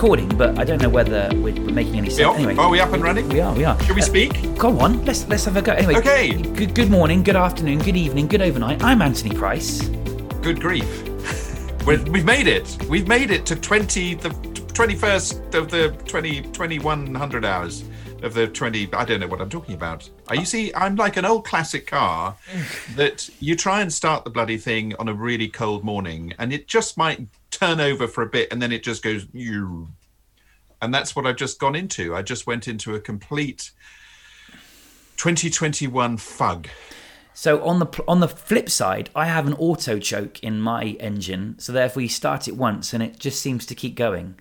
recording, but I don't know whether we're, we're making any sense. are, Anyway, are we up and running? we are. We are. Should we Uh, speak? Go on. Let's let's have a go. Anyway. Okay. Good, good morning. Good afternoon. Good evening. Good overnight. I'm Anthony Price. Good grief. We've, we've made it. We've made it to 20, the 21st of the 20, 2100 hours of the 20. I don't know what I'm talking about. Uh, You see, I'm like an old classic car that you try and start the bloody thing on a really cold morning and it just might turn over for a bit and then it just goes, you. And that's what I've just gone into. I just went into a complete 2021 fug. So on the on the flip side, I have an auto choke in my engine, so therefore you start it once and it just seems to keep going,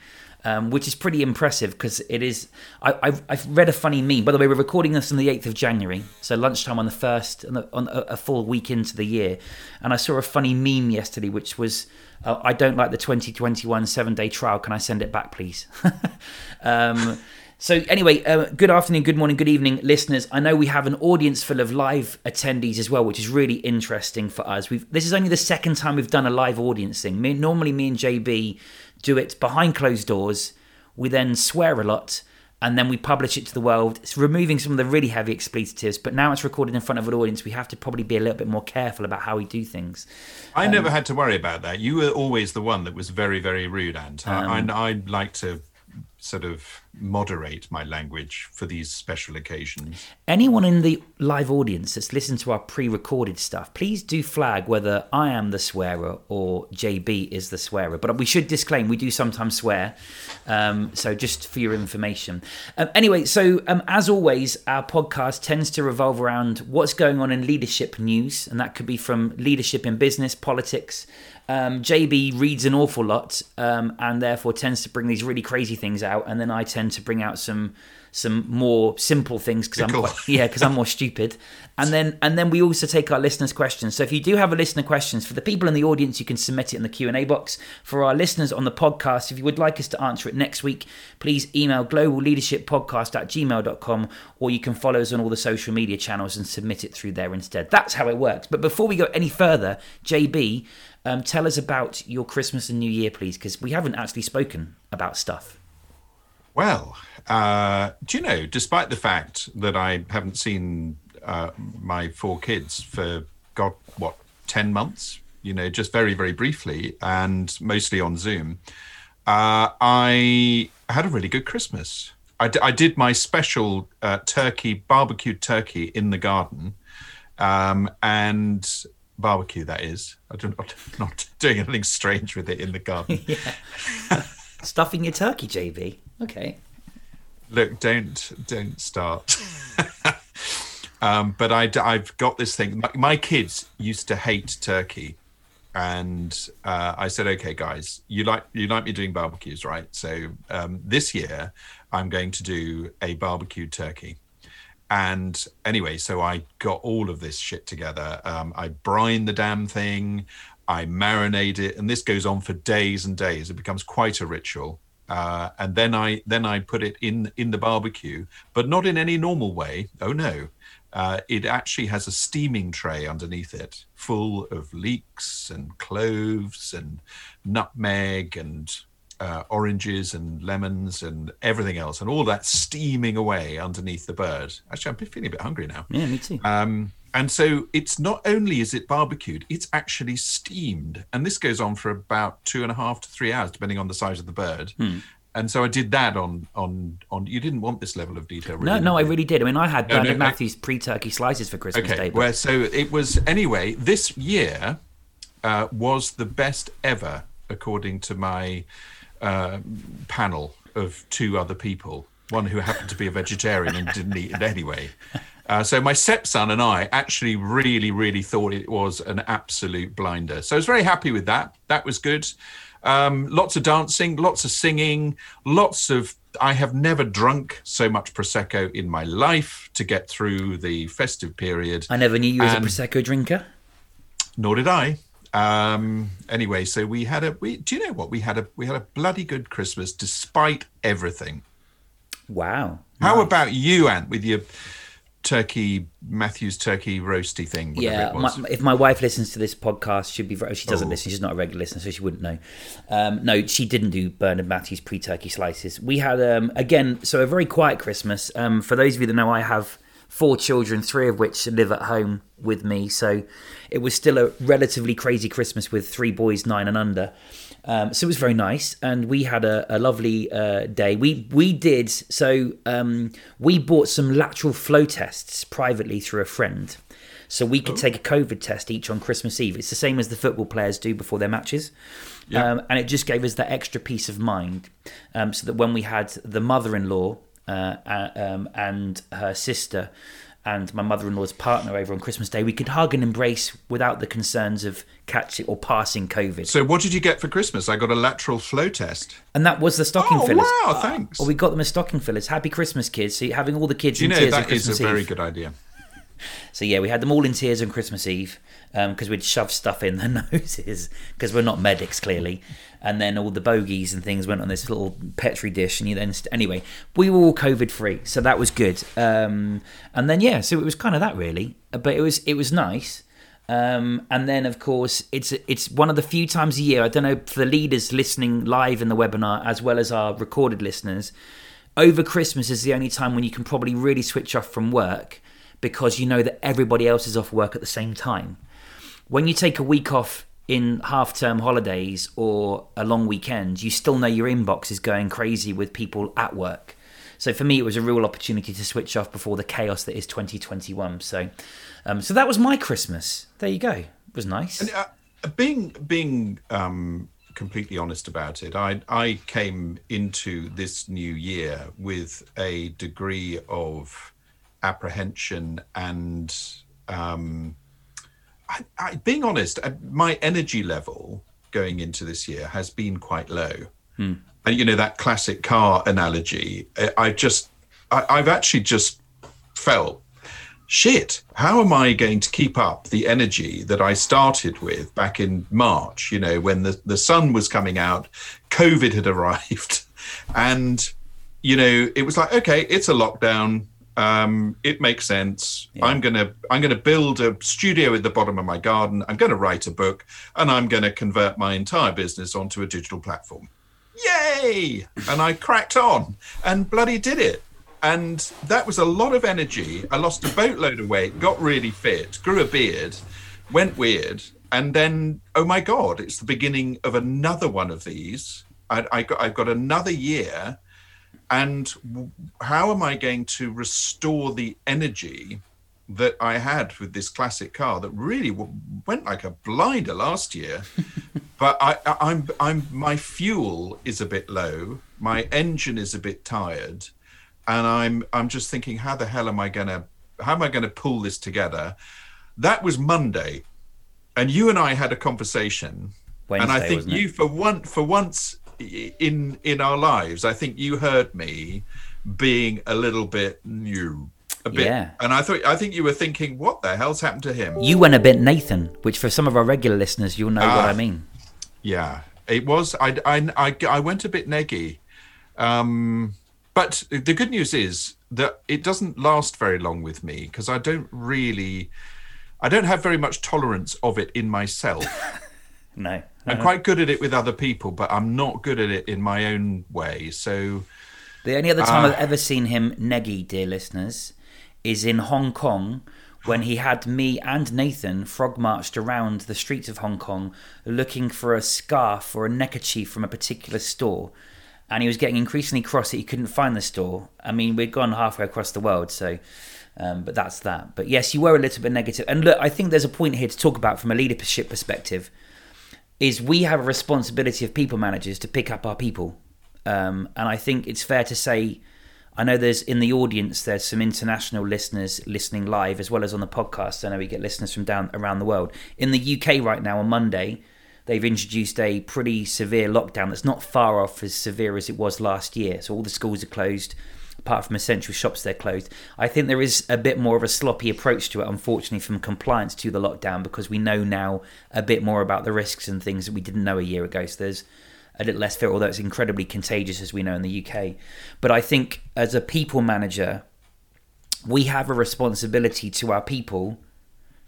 um, which is pretty impressive because it is. I, I've, I've read a funny meme. By the way, we're recording this on the eighth of January, so lunchtime on the first, on, the, on a, a full week into the year, and I saw a funny meme yesterday, which was. Uh, I don't like the 2021 seven day trial. Can I send it back, please? um, so anyway, uh, good afternoon, good morning, good evening, listeners. I know we have an audience full of live attendees as well, which is really interesting for us. We've this is only the second time we've done a live audience thing. Me, normally, me and JB do it behind closed doors. We then swear a lot, and then we publish it to the world. It's removing some of the really heavy expletives, but now it's recorded in front of an audience. We have to probably be a little bit more careful about how we do things. I Um, never had to worry about that. You were always the one that was very, very rude, Ant. Um, I, I, I like to sort of moderate my language for these special occasions. Anyone in the live audience that's listened to our pre-recorded stuff, please do flag whether I am the swearer or JB is the swearer. But we should disclaim we do sometimes swear, um, so just for your information. Um, anyway, so um, as always, our podcast tends to revolve around what's going on in leadership news, and that could be from leadership in business, politics. Um, JB reads an awful lot, um, and therefore tends to bring these really crazy things out, and then I tend to bring out some some more simple things because I'm quite, yeah because I'm more stupid, and then and then we also take our listeners' questions. So if you do have a listener questions for the people in the audience, you can submit it in the Q and A box. For our listeners on the podcast, if you would like us to answer it next week, please email globalleadershippodcast at gmail.com or you can follow us on all the social media channels and submit it through there instead. That's how it works. But before we go any further, JB, um, tell us about your Christmas and New Year, please, because we haven't actually spoken about stuff. Well, uh, do you know, despite the fact that I haven't seen uh, my four kids for, God, what, 10 months? You know, just very, very briefly and mostly on Zoom, uh, I had a really good Christmas. I, d- I did my special uh, turkey, barbecued turkey in the garden. Um, and barbecue, that is. I don't, I'm not doing anything strange with it in the garden. Stuffing your turkey, JB. Okay. look don't don't start. Um but i i've got this thing. My, my kids used to hate turkey. And uh, i said okay guys you like you like me doing barbecues right? So um, this year i'm going to do a barbecued turkey. And anyway so i got all of this shit together. Um, i brine the damn thing. I marinate it. And this goes on for days and days. It becomes quite a ritual uh, and then i then i put it in in the barbecue but not in any normal way oh no uh, it actually has a steaming tray underneath it full of leeks and cloves and nutmeg and uh, oranges and lemons and everything else, and all that steaming away underneath the bird. Actually, I'm feeling a bit hungry now. Yeah, me too. Um, and so it's not only is it barbecued, it's actually steamed, and this goes on for about two and a half to three hours, depending on the size of the bird. And so I did that on on on. You didn't want this level of detail, really. no, no, I really did. I mean, I had No, no, Bernard no. Matthews pre-turkey slices for Christmas Day. Okay, well, so it was anyway. This year uh, was the best ever, according to my uh, panel of two other people. One who happened to be a vegetarian and didn't eat it anyway. Uh, so my stepson and I actually really, really thought it was an absolute blinder. So I was very happy with that. That was good. Um, lots of dancing, lots of singing, lots of. I have never drunk so much prosecco in my life to get through the festive period. I never knew you as a prosecco drinker. Nor did I. Um, anyway, so we had a. We, do you know what we had a? We had a bloody good Christmas despite everything. Wow. How Nice. about you, Ant, with your turkey Matthews turkey roasty thing. Yeah, my, if my wife listens to this podcast, she'd be. She doesn't oh. listen. She's not a regular listener, so she wouldn't know. Um, no, she didn't do Bernard Matthews pre-turkey slices. We had um, again, so a very quiet Christmas. Um, for those of you that know, I have four children, three of which live at home with me. So it was still a relatively crazy Christmas with three boys, nine and under. Um, so it was very nice, and we had a, a lovely uh, day. We we did so. Um, we bought some lateral flow tests privately through a friend, so we could oh. take a COVID test each on Christmas Eve. It's the same as the football players do before their matches, yeah. um, and it just gave us that extra peace of mind, um, so that when we had the mother-in-law uh, uh, um, and her sister and my mother-in-law's partner over on Christmas Day, we could hug and embrace without the concerns of catching or passing COVID. So, what did you get for Christmas? I got a lateral flow test, and that was the stocking oh, fillers. Wow, thanks. Well, we got them as stocking fillers. Happy Christmas, kids! So, having all the kids you in know, tears that Christmas a very Eve. good idea. So yeah, we had them all in tears on Christmas Eve because um, we'd shove stuff in their noses because we're not medics clearly, and then all the bogies and things went on this little petri dish, and you then st- anyway we were all COVID free, so that was good. Um, and then yeah, so it was kind of that really, but it was it was nice. Um, and then of course it's it's one of the few times a year. I don't know for the leaders listening live in the webinar as well as our recorded listeners. Over Christmas is the only time when you can probably really switch off from work because you know that everybody else is off work at the same time. When you take a week off in half term holidays or a long weekend, you still know your inbox is going crazy with people at work. So for me, it was a real opportunity to switch off before the chaos that is 2021. So, um, so that was my Christmas. There you go. It was nice. And, uh, being being um, completely honest about it, I I came into this new year with a degree of apprehension and um, I, I, being honest, uh, my energy level going into this year has been quite low. Hmm. And you know that classic car analogy. I, I just, I, I've actually just felt shit, how am I going to keep up the energy that I started with back in March, you know, when the, the sun was coming out, COVID had arrived, and, you know, it was like, okay, it's a lockdown um, it makes sense. Yeah. I'm gonna I'm gonna build a studio at the bottom of my garden. I'm gonna write a book, and I'm gonna convert my entire business onto a digital platform. Yay! and I cracked on and bloody did it. And that was a lot of energy. I lost a boatload of weight, got really fit, grew a beard, went weird, and then oh my god, it's the beginning of another one of these. I, I got I've got another year and how am I going to restore the energy that I had with this classic car that really went like a blinder last year? but I, I'm, I'm, my fuel is a bit low, my engine is a bit tired, and I'm, I'm just thinking, how the hell am I gonna, how am I gonna pull this together? That was Monday, and you and I had a conversation. Wednesday, and I think you, for one, for once in in our lives. I think you heard me being a little bit new. A bit, yeah. and I thought I think you were thinking, what the hell's happened to him? You went a bit Nathan, which for some of our regular listeners, you'll know what I ah. mean. Yeah, it was. I I I, I went a bit neggy, um, but the good news is that it doesn't last very long with me because I don't really, I don't have very much tolerance of it in myself. no. I'm quite good at it with other people, but I'm not good at it in my own way. So the only other time uh, I've ever seen him neggy, dear listeners, is in Hong Kong when he had me and Nathan frog marched around the streets of Hong Kong looking for a scarf or a neckerchief from a particular store. And he was getting increasingly cross that he couldn't find the store. I mean, we'd gone halfway across the world, so um, but that's that. But yes, you were a little bit negative. And look, I think there's a point here to talk about from a leadership perspective is we have a responsibility of people managers to pick up our people. Um, and I think it's fair to say, I know there's in the audience there's some international listeners listening live as well as on the podcast. I know we get listeners from down around the world. In the UK right now on Monday, they've introduced a pretty severe lockdown that's not far off as severe as it was last year. So all the schools are closed apart from essential shops they're closed. I think there is a bit more of a sloppy approach to it, unfortunately, from compliance to the lockdown because we know now a bit more about the risks and things that we didn't know a year ago. So there's a little less fear, although it's incredibly contagious as we know in the UK. But I think as a people manager, we have a responsibility to our people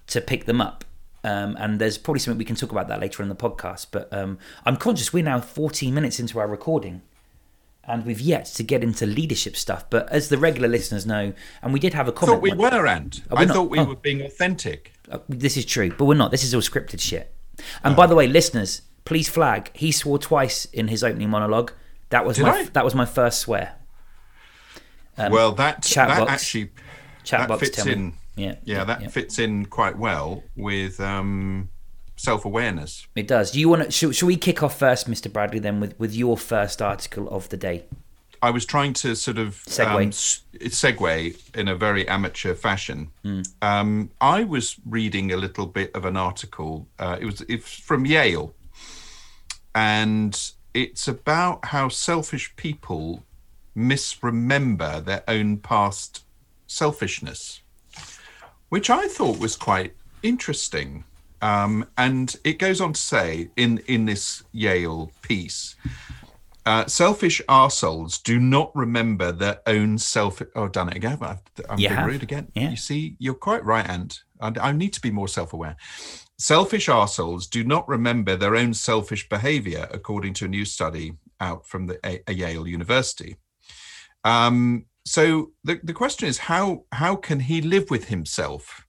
to pick them up. Um, and there's probably something we can talk about that later in the podcast. But um, I'm conscious we're now 14 minutes into our recording, and we've yet to get into leadership stuff. But as the regular listeners know, and we did have a comment. thought we were, Ant. We I not? thought we Oh. were being authentic. Uh, This is true, but we're not. This is all scripted shit. And by the way, listeners, please flag. He swore twice in his opening monologue. That was Did my I? that was my first swear. well, that chat that box. actually Chat that box fits tell me. in. Yeah, Yeah, that yeah. fits in quite well with um, self-awareness. It does. Do you want to? Should, should we kick off first, Mr. Bradley? Then with with your first article of the day. I was trying to sort of Segue. um, segue in a very amateur fashion. Hmm. Um, I was reading a little bit of an article. Uh, it was it's from Yale, and it's about how selfish people misremember their own past selfishness, which I thought was quite interesting. Um, and it goes on to say in in this Yale piece uh, selfish arseholes do not remember their own self. Oh, done it again. I've, I'm You being rude again. Yeah. You see, you're quite right, Ant. I, I need to be more self aware. Selfish arseholes do not remember their own selfish behavior, according to a new study out from the a, a Yale University. Um, so the, the question is how how can he live with himself?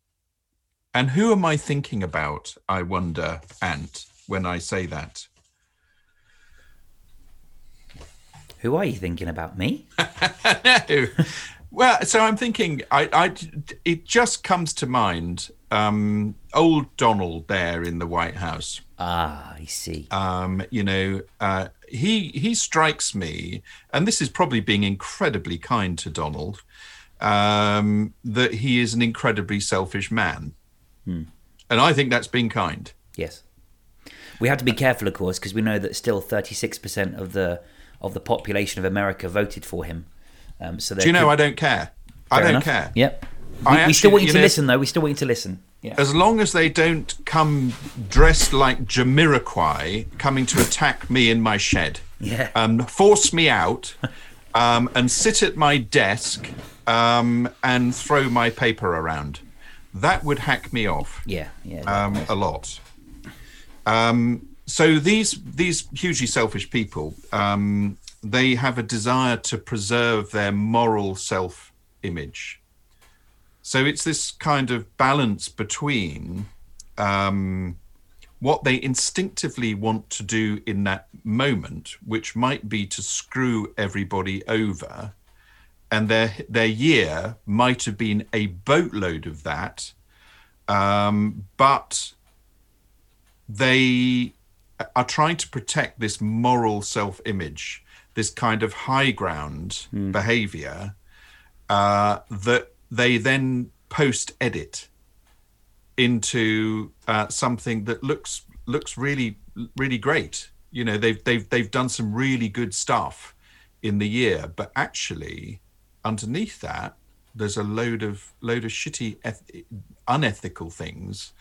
And who am I thinking about, I wonder, Ant, when I say that? Who are you thinking about? Me? no. Well, so I'm thinking, I, I, it just comes to mind, um, old Donald there in the White House. Ah, I see. Um, you know, uh, he he strikes me, and this is probably being incredibly kind to Donald, um, that he is an incredibly selfish man, and I think that's been kind. Yes. We have to be careful, of course, because we know that still 36% of the of the population of America voted for him. Um, so Do you know? I don't care. I don't enough. care. Yep. I We, we still want you, you to know- listen, though. We still want you to listen. Yeah. as long as they don't come dressed like Jamiroquai coming to attack me in my shed, Yeah. um, force me out, um, and sit at my desk um, and throw my paper around, that would hack me off Yeah. Yeah. um, a lot. Um, so these these hugely selfish people, um, they have a desire to preserve their moral self image. So it's this kind of balance between um, what they instinctively want to do in that moment, which might be to screw everybody over, and their their year might have been a boatload of that, um, but they are trying to protect this moral self-image, this kind of high ground behavior uh, that they then post-edit into uh, something that looks looks really really great. You know, they've they've they've done some really good stuff in the year, but actually, underneath that, there's a load of load of shitty, eth- unethical things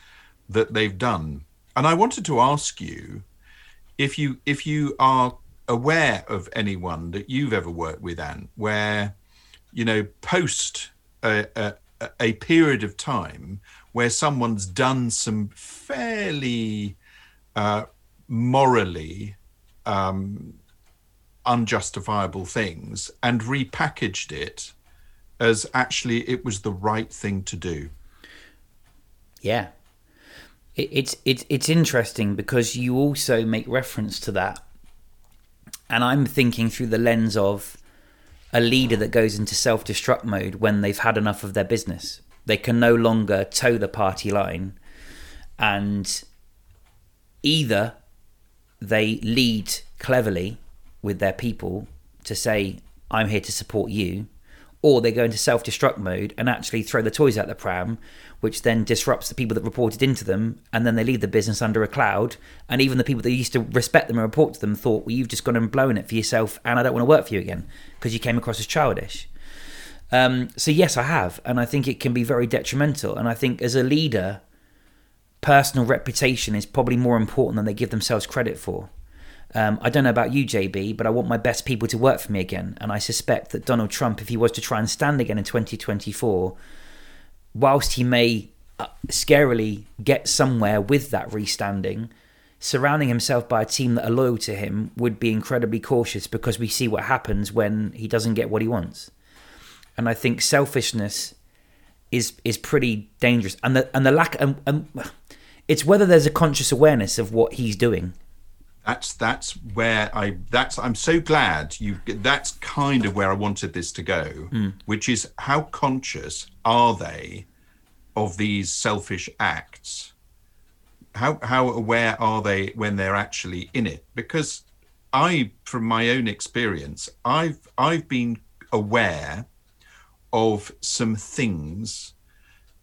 that they've done. And I wanted to ask you if you if you are aware of anyone that you've ever worked with, Ant, where you know post a, a, a period of time where someone's done some fairly uh, morally um, unjustifiable things and repackaged it as actually it was the right thing to do. Yeah. It, it's it's it's interesting because you also make reference to that, and I'm thinking through the lens of a leader that goes into self-destruct mode when they've had enough of their business. They can no longer toe the party line, and either they lead cleverly with their people to say, "I'm here to support you," or they go into self-destruct mode and actually throw the toys out the pram, which then disrupts the people that reported into them, and then they leave the business under a cloud. And even the people that used to respect them and report to them thought, "Well, you've just gone and blown it for yourself, and I don't want to work for you again because you came across as childish." Um, so yes, I have, and I think it can be very detrimental. And I think as a leader, personal reputation is probably more important than they give themselves credit for. Um, I don't know about you, JB, but I want my best people to work for me again. And I suspect that Donald Trump, if he was to try and stand again in 2024, whilst he may uh, scarily get somewhere with that restanding, surrounding himself by a team that are loyal to him would be incredibly cautious because we see what happens when he doesn't get what he wants. And I think selfishness is is pretty dangerous, and the and the lack and, and it's whether there's a conscious awareness of what he's doing. That's that's where I that's I'm so glad you that's kind of where I wanted this to go, Mm. which is how conscious are they of these selfish acts? How how aware are they when they're actually in it? Because I, from my own experience, I've I've been aware of some things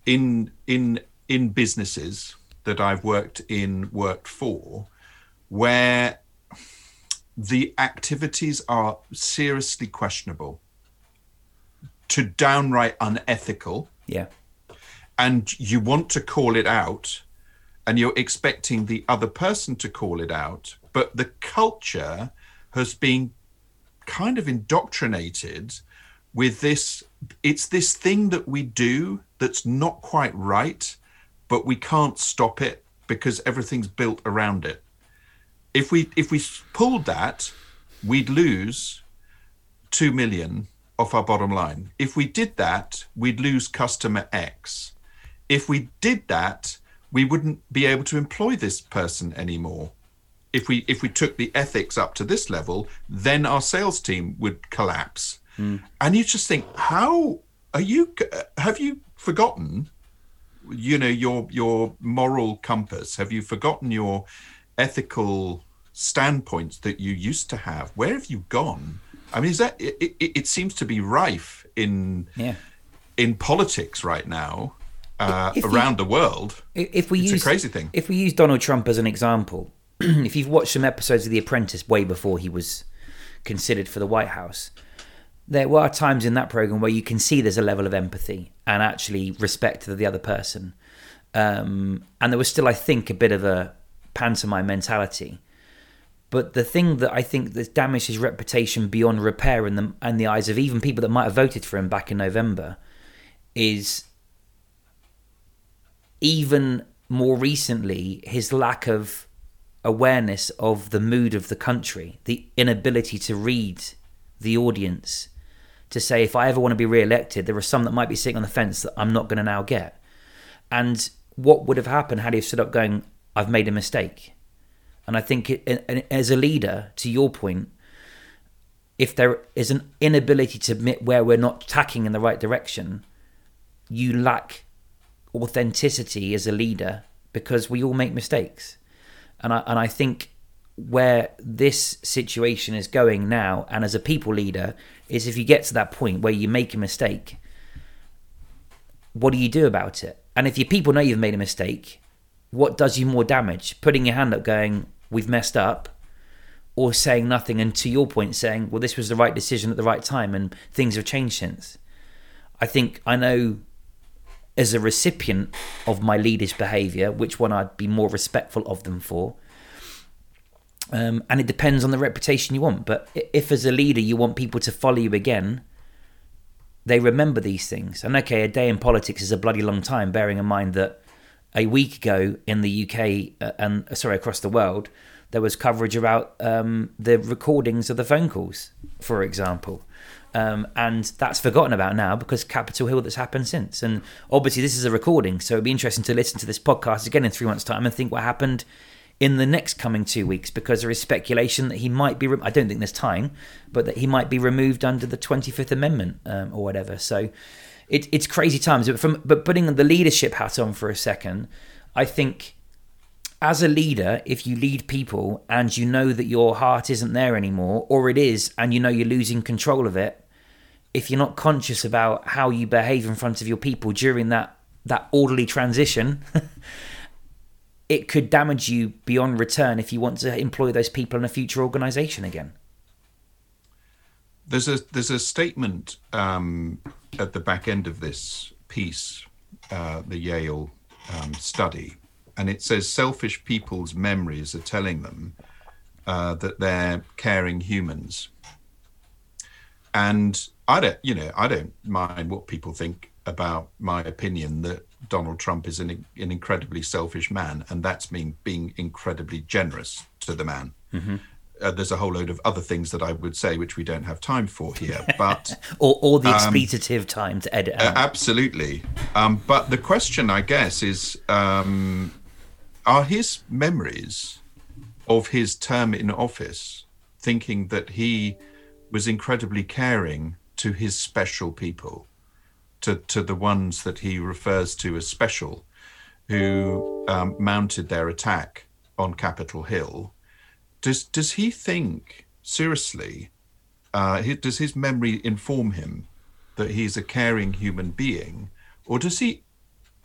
in in in businesses that I've worked in worked for where the activities are seriously questionable to downright unethical. Yeah, and you want to call it out and you're expecting the other person to call it out but the culture has been kind of indoctrinated with this it's this thing that we do that's not quite right but we can't stop it because everything's built around it if we if we pulled that we'd lose 2 million off our bottom line. If we did that we'd lose customer x. If we did that we wouldn't be able to employ this person anymore. If we if we took the ethics up to this level then our sales team would collapse. Hmm. And you just think how are you have you forgotten you know your your moral compass? Have you forgotten your ethical standpoints that you used to have where have you gone i mean is that it, it, it seems to be rife in yeah. in politics right now uh, If you- around the world If we It's a crazy thing. If we use Donald Trump as an example, if you've watched some episodes of The Apprentice way before he was considered for the White House, there were times in that program where you can see there's a level of empathy and actually respect to the other person, um, and there was still, I think, a bit of a pantomime mentality. But the thing that I think that's damaged his reputation beyond repair in the and the eyes of even people that might have voted for him back in November is even more recently his lack of awareness of the mood of the country, the inability to read the audience, to say if I ever want to be re-elected, there are some that might be sitting on the fence that I'm not going to now get. And what would have happened had he stood up going, "I've made a mistake," and I think it, as a leader, to your point, if there is an inability to admit where we're not tacking in the right direction, you lack authenticity as a leader because we all make mistakes. And I and I think where this situation is going now and as a people leader is if you get to that point where you make a mistake, what do you do about it? And if your people know you've made a mistake, what does you more damage? Putting your hand up going, We've messed up, or saying nothing and to your point saying, Well, this was the right decision at the right time and things have changed since. I think I know as a recipient of my leaders' behaviour, which one I'd be more respectful of them for. Um, and it depends on the reputation you want. But if, as a leader, you want people to follow you again, they remember these things. And okay, a day in politics is a bloody long time, bearing in mind that a week ago in the UK uh, and uh, sorry across the world, there was coverage about um, the recordings of the phone calls, for example. Um, and that's forgotten about now because Capitol Hill that's happened since. And obviously, this is a recording, so it'd be interesting to listen to this podcast again in three months' time and think what happened in the next coming two weeks because there is speculation that he might be. Re- I don't think there's time, but that he might be removed under the Twenty Fifth Amendment um, or whatever. So it, it's crazy times. But from but putting the leadership hat on for a second, I think as a leader, if you lead people and you know that your heart isn't there anymore, or it is, and you know you're losing control of it, if you're not conscious about how you behave in front of your people during that that orderly transition, it could damage you beyond return if you want to employ those people in a future organization again. There's a there's a statement um, at the back end of this piece, uh, the Yale um, study, and it says selfish people's memories are telling them uh, that they're caring humans. And I don't, you know, I don't mind what people think about my opinion that Donald Trump is an, an incredibly selfish man, and that's mean being incredibly generous to the man. Mm-hmm. Uh, there's a whole load of other things that I would say, which we don't have time for here, but or, or the um, expletive um, time to edit. Uh, absolutely, um, but the question, I guess, is: um, Are his memories of his term in office, thinking that he was incredibly caring to his special people, to to the ones that he refers to as special, who um, mounted their attack on Capitol Hill? Does does he think seriously? Uh, does his memory inform him that he's a caring human being, or does he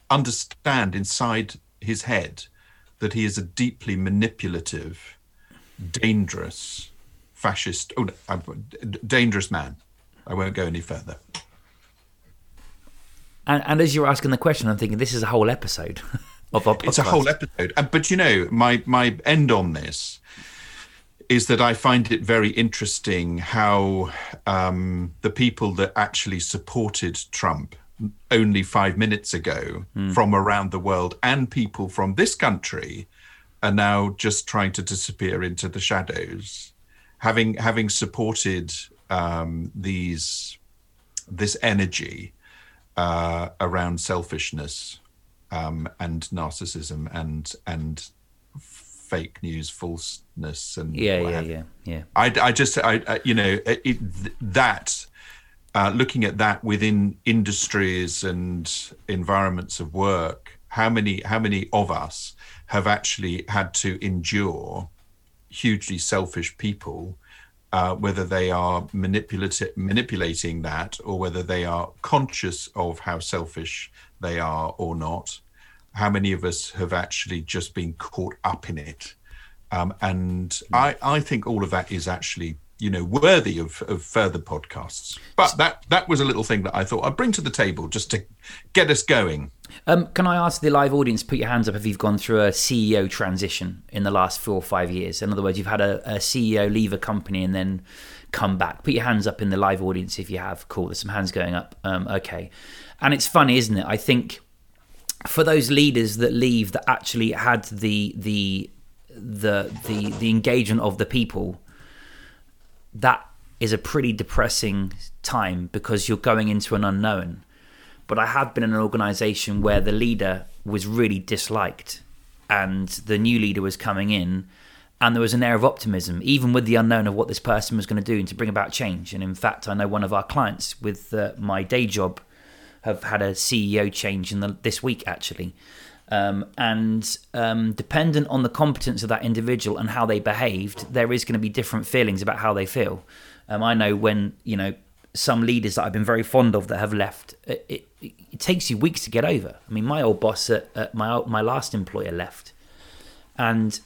understand inside his head that he is a deeply manipulative, dangerous, fascist, oh, no, dangerous man? I won't go any further. And, and, as you're asking the question, I'm thinking this is a whole episode of our podcast. It's a whole episode. But you know, my my end on this is that I find it very interesting how um, the people that actually supported Trump only five minutes ago mm. from around the world and people from this country are now just trying to disappear into the shadows, having having supported um, these this energy uh, around selfishness um, and narcissism and and fake news, falseness, and yeah, yeah, yeah, yeah. I, I just, I, I you know, it, that uh, looking at that within industries and environments of work, how many, how many of us have actually had to endure hugely selfish people, uh, whether they are manipulating manipulating that or whether they are conscious of how selfish they are or not how many of us have actually just been caught up in it? Um, and I, I think all of that is actually you know worthy of, of further podcasts. But that that was a little thing that i thought i'd bring to the table just to get us going. Um, can i ask the live audience put your hands up if you've gone through a ceo transition in the last four or five years? In other words you've had a, a ceo leave a company and then come back. Put your hands up in the live audience if you have. Cool there's some hands going up. Um, okay. And it's funny isn't it? I think for those leaders that leave that actually had the the the the the engagement of the people that is a pretty depressing time because you're going into an unknown. But i have been in an organization where the leader was really disliked and the new leader was coming in and there was an air of optimism even with the unknown of what this person was going to do and to bring about change. And in fact i know one of our clients with uh, my day job have had a CEO change in the, this week actually. Um, and um, dependent on the competence of that individual and how they behaved, there is going to be different feelings about how they feel. Um, I know when you know some leaders that I've been very fond of that have left, it, it, it takes you weeks to get over. I mean, my old boss at, at my my last employer left, and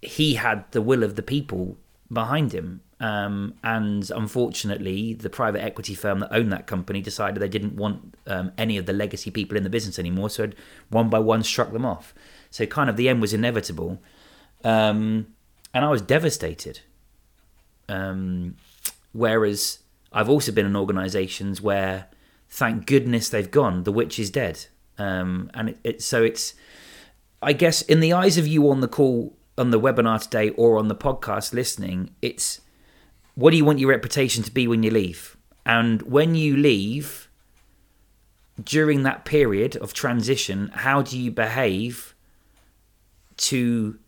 he had the will of the people behind him, um, and unfortunately, the private equity firm that owned that company decided they didn't want um, any of the legacy people in the business anymore. So one by one struck them off. So kind of the end was inevitable. Um, and I was devastated. Um, whereas I've also been in organizations where, thank goodness they've gone, the witch is dead. Um, and it, it, so it's, I guess, in the eyes of you on the call, on the webinar today, or on the podcast listening, it's what do you want your reputation to be when you leave? And when you leave, during that period of transition, how do you behave to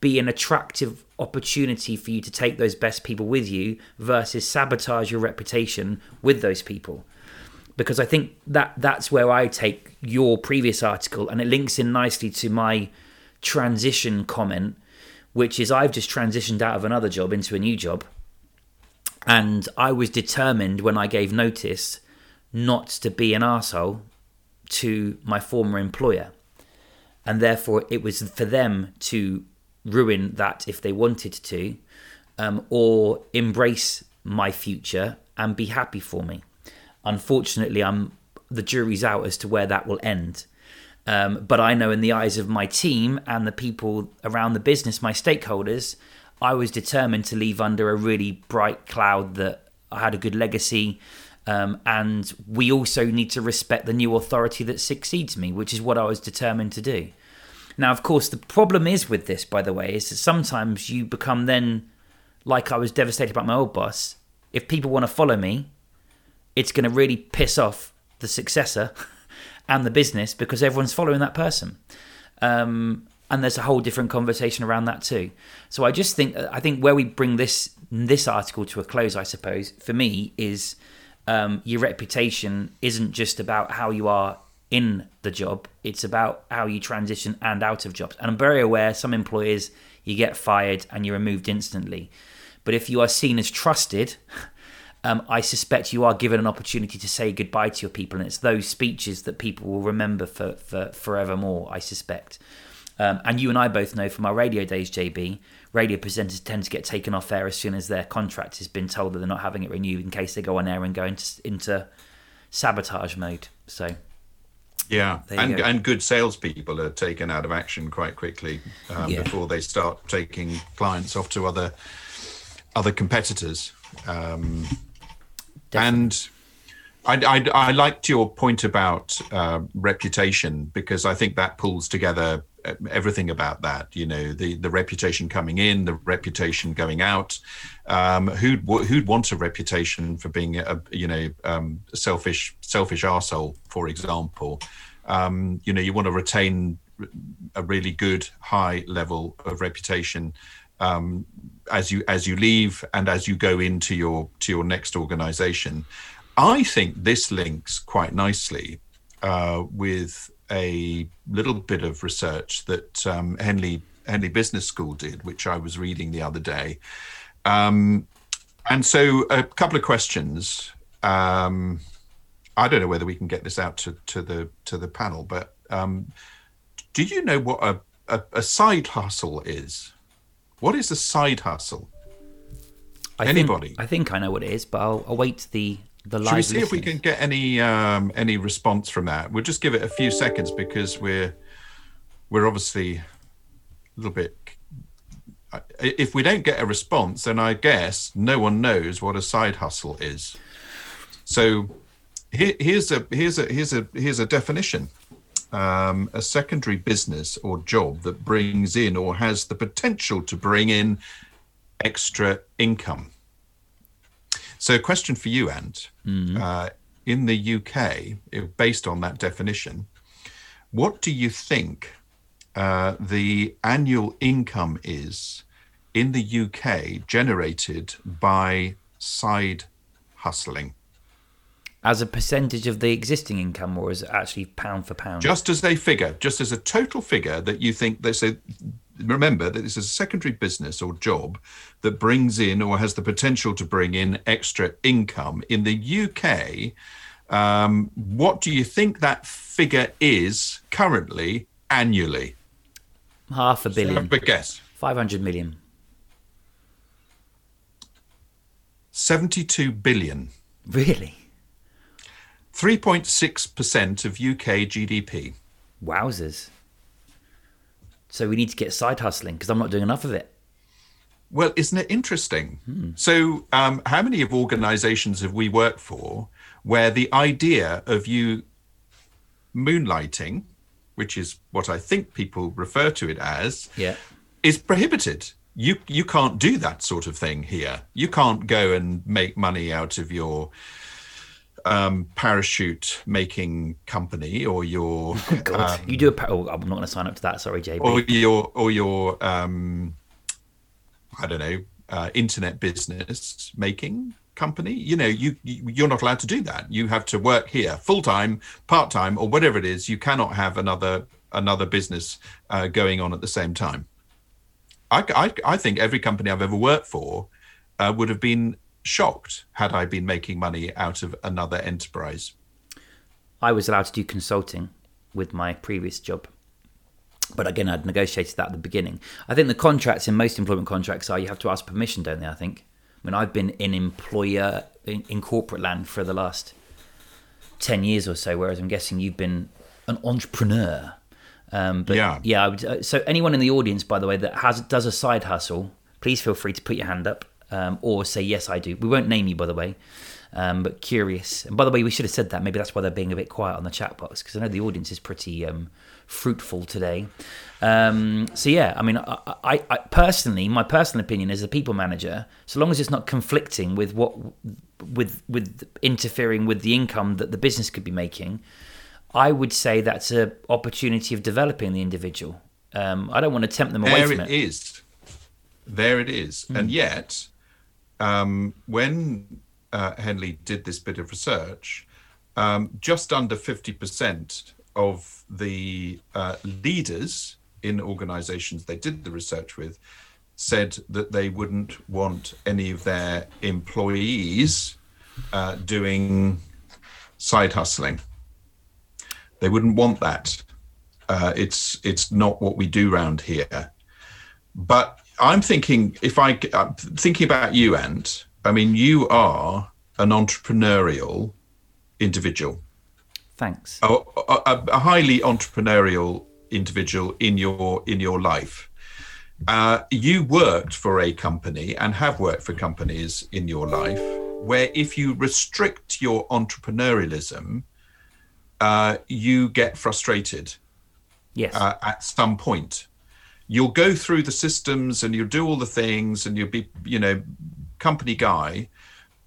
be an attractive opportunity for you to take those best people with you versus sabotage your reputation with those people? Because I think that that's where I take your previous article and it links in nicely to my transition comment which is I've just transitioned out of another job into a new job. And I was determined when I gave notice not to be an asshole to my former employer. And therefore, it was for them to ruin that if they wanted to, um, or embrace my future and be happy for me. Unfortunately, I'm the jury's out as to where that will end. Um, but I know in the eyes of my team and the people around the business, my stakeholders, I was determined to leave under a really bright cloud that I had a good legacy. Um, and we also need to respect the new authority that succeeds me, which is what I was determined to do. Now, of course, the problem is with this, by the way, is that sometimes you become then, like I was devastated about my old boss. If people want to follow me, it's going to really piss off the successor and the business because everyone's following that person. Um, and there's a whole different conversation around that too. So I just think I think where we bring this this article to a close, I suppose, for me is um, your reputation isn't just about how you are in the job; it's about how you transition and out of jobs. And I'm very aware some employers you get fired and you're removed instantly, but if you are seen as trusted. Um, I suspect you are given an opportunity to say goodbye to your people, and it's those speeches that people will remember for, for forevermore. I suspect. Um, and you and I both know from our radio days, JB, radio presenters tend to get taken off air as soon as their contract has been told that they're not having it renewed in case they go on air and go into, into sabotage mode. So, yeah, and, and good salespeople are taken out of action quite quickly um, yeah. before they start taking clients off to other other competitors. Um, and I, I, I, liked your point about uh, reputation because I think that pulls together everything about that. You know, the the reputation coming in, the reputation going out. Um, who'd who'd want a reputation for being a you know um, selfish selfish arsehole, for example? Um, you know, you want to retain a really good high level of reputation um, as you as you leave and as you go into your to your next organization. I think this links quite nicely uh, with a little bit of research that um, Henley Henley Business School did, which I was reading the other day. Um, and so, a couple of questions. Um, I don't know whether we can get this out to, to the to the panel, but um, do you know what a, a, a, side hustle is? What is a side hustle? I Anybody? Think, I think I know what it is, but I'll await the the live. Should we see if we can get any um, any response from that? We'll just give it a few seconds because we're we're obviously a little bit. If we don't get a response, then I guess no one knows what a side hustle is. So here, here's a here's a here's a here's a definition. Um, a secondary business or job that brings in or has the potential to bring in extra income. So, a question for you, Ant. Mm-hmm. Uh, in the UK, based on that definition, what do you think uh, the annual income is in the UK generated by side hustling? As a percentage of the existing income, or is it actually pound for pound? Just as a figure, just as a total figure that you think they say remember that this is a secondary business or job that brings in or has the potential to bring in extra income. In the UK, um, what do you think that figure is currently annually? Half a billion. But guess. 500 million. 72 billion. Really? 3.6% of UK GDP. Wowzers. So we need to get side hustling because I'm not doing enough of it. Well, isn't it interesting? Hmm. So, um, how many of organizations have we worked for where the idea of you moonlighting, which is what I think people refer to it as, yeah. is prohibited? You you can't do that sort of thing here. You can't go and make money out of your um, parachute making company or your oh God, um, you do a par- oh, I'm not going to sign up to that. Sorry, JB. Or your or your um, I don't know uh, internet business making company. You know, you you're not allowed to do that. You have to work here full time, part time, or whatever it is. You cannot have another another business uh, going on at the same time. I, I, I think every company I've ever worked for uh, would have been shocked had I been making money out of another enterprise. I was allowed to do consulting with my previous job. But again, I'd negotiated that at the beginning. I think the contracts in most employment contracts are you have to ask permission, don't they? I think. I mean, I've been in employer in, in corporate land for the last ten years or so, whereas I'm guessing you've been an entrepreneur. Um, but yeah, Yeah. I would, uh, so anyone in the audience, by the way, that has does a side hustle, please feel free to put your hand up um, or say yes, I do. We won't name you, by the way, um, but curious. And by the way, we should have said that. Maybe that's why they're being a bit quiet on the chat box because I know the audience is pretty um, fruitful today. Um, so yeah, I mean, I, I, I personally, my personal opinion as a people manager, so long as it's not conflicting with what with with interfering with the income that the business could be making, I would say that's a opportunity of developing the individual. Um, I don't want to tempt them away there from it it. is. There it is. Hmm. And yet, um, when uh, Henley did this bit of research, um, just under 50% of the uh, leaders in organizations they did the research with said that they wouldn't want any of their employees uh, doing side hustling. They wouldn't want that. Uh, it's it's not what we do round here. But I'm thinking if I I'm thinking about you, Ant. I mean, you are an entrepreneurial individual, Thanks. a, a, a highly entrepreneurial individual in your in your life. Uh, you worked for a company and have worked for companies in your life where if you restrict your entrepreneurialism, uh, you get frustrated Yes. uh, at some point. You'll go through the systems and you'll do all the things and you'll be, you know, company guy.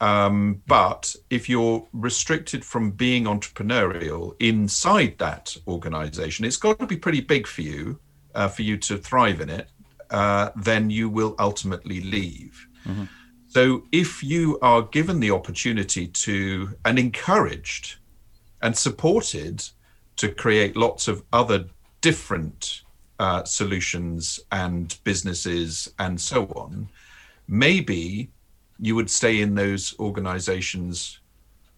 Um, but if you're restricted from being entrepreneurial inside that organization, it's got to be pretty big for you, uh, for you to thrive in it. Uh, then you will ultimately leave. So if you are given the opportunity to and encouraged and supported to create lots of other different uh, solutions and businesses and so on, maybe you would stay in those organizations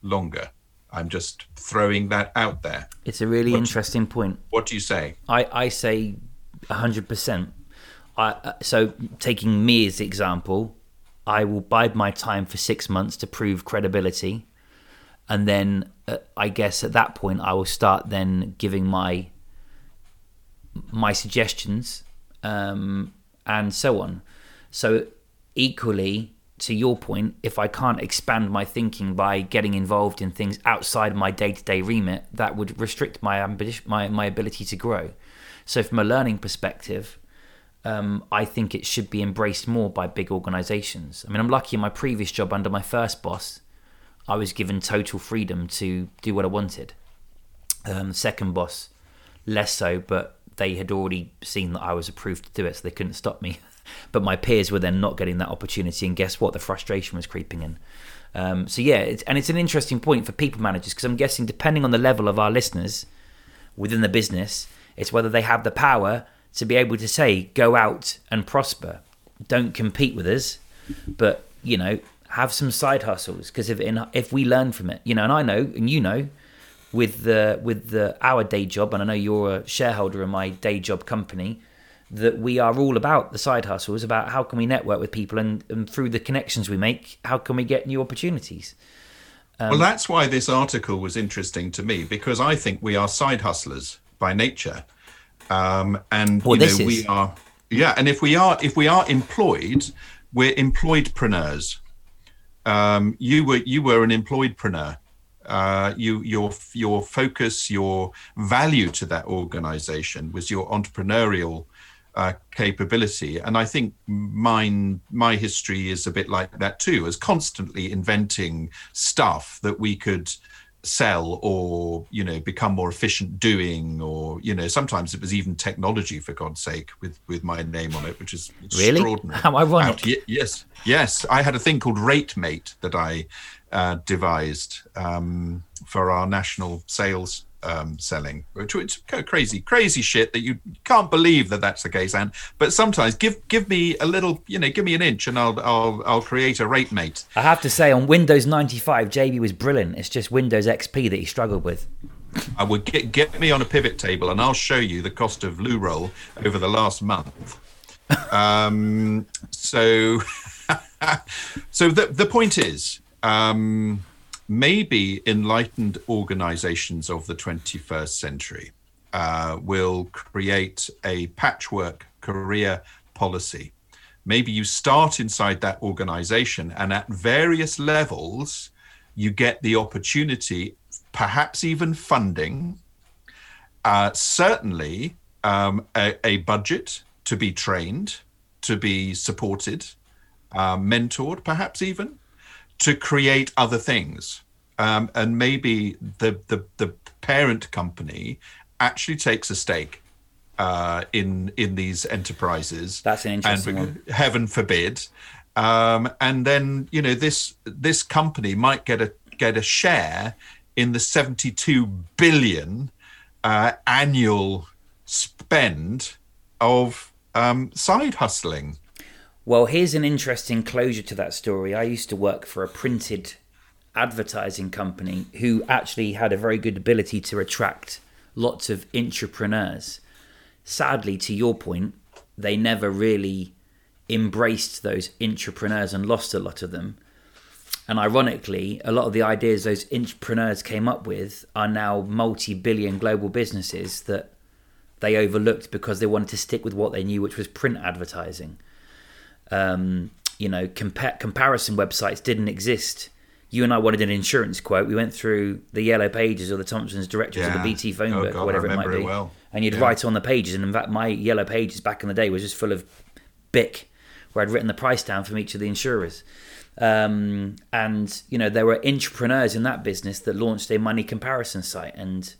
longer. I'm just throwing that out there. it's a really what- interesting point. What do you say? I, I say 100%. I, uh, so, taking me as example, I will bide my time for six months to prove credibility. And then uh, I guess at that point, I will start then giving my my suggestions um, and so on. So, equally, to your point, if I can't expand my thinking by getting involved in things outside my day to day remit, that would restrict my ambition, my, my ability to grow. So, from a learning perspective, um, I think it should be embraced more by big organizations. I mean, I'm lucky in my previous job under my first boss, I was given total freedom to do what I wanted. Um, second boss, less so, but they had already seen that I was approved to do it, so they couldn't stop me. but my peers were then not getting that opportunity, and guess what? The frustration was creeping in. Um, so yeah, it's, and it's an interesting point for people managers because I'm guessing depending on the level of our listeners within the business, it's whether they have the power to be able to say, go out and prosper. Don't compete with us, but you know, have some side hustles because if in, if we learn from it, you know, and I know, and you know, with the with the our day job, and I know you're a shareholder in my day job company, that we are all about the side hustles, about how can we network with people, and, and through the connections we make, how can we get new opportunities. well, that's why this article was interesting to me because I think we are side hustlers by nature, um, and Well, you know we are. Yeah, and if we are if we are employed, we're employedpreneurs. Um, you were you were an employedpreneur. Uh, you your your focus, your value to that organization was your entrepreneurial uh, capability, and I think mine my history is a bit like that too, as constantly inventing stuff that we could sell or you know become more efficient doing or you know sometimes it was even technology for god's sake with with my name on it which is Really? extraordinary How ironic. Out- ye- yes yes i had a thing called rate mate that i uh, devised um, for our national sales um, selling which of crazy crazy shit that you can't believe that that's the case and but sometimes give give me a little you know give me an inch and i'll i'll, I'll create a rate mate I have to say, on Windows 95, JB was brilliant. It's just Windows XP that he struggled with. I would get get me on a pivot table, and I'll show you the cost of loo roll over the last month. Um, so, so the the point is, um, maybe enlightened organizations of the 21st century uh, will create a patchwork career policy. Maybe you start inside that organization, and at various levels, you get the opportunity, perhaps even funding, uh, certainly um, a, a, budget to be trained, to be supported, uh, mentored, perhaps even to create other things. Um, and maybe the, the, the parent company actually takes a stake uh, in in these enterprises. That's an interesting and, one. Heaven forbid. Um, and then you know this this company might get a get a share in the 72 billion uh, annual spend of um, side hustling. Well, here's an interesting closure to that story. I used to work for a printed advertising company who actually had a very good ability to attract lots of entrepreneurs. Sadly, to your point, they never really embraced those entrepreneurs and lost a lot of them. And ironically, a lot of the ideas those entrepreneurs came up with are now multi billion global businesses that they overlooked because they wanted to stick with what they knew, which was print advertising. Um, you know, compa- comparison websites didn't exist you and I wanted an insurance quote. We went through the yellow pages or the Thomson's directories yeah. or the BT phone oh, book God, or whatever it might be. Well. And you'd yeah. write on the pages. And in fact, my yellow pages back in the day was just full of Bic, where I'd written the price down from each of the insurers. Um, and, you know, there were entrepreneurs in that business that launched a money comparison site. And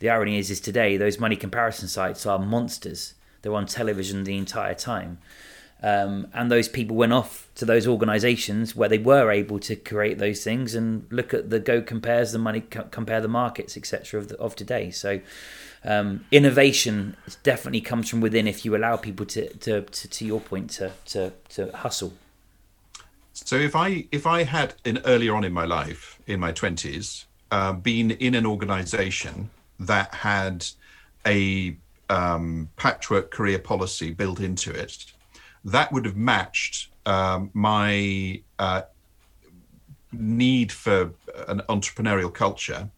the irony is, is today, those money comparison sites are monsters. They're on television the entire time. Um, and those people went off to those organizations where they were able to create those things and look at the go compares the money compare the markets etc of, of today. So um, innovation definitely comes from within if you allow people to, to, to, to your point to, to, to hustle. So if i if i had in earlier on in my life in my 20s uh, been in an organization that had a um, patchwork career policy built into it that would have matched um, my uh, need for an entrepreneurial culture.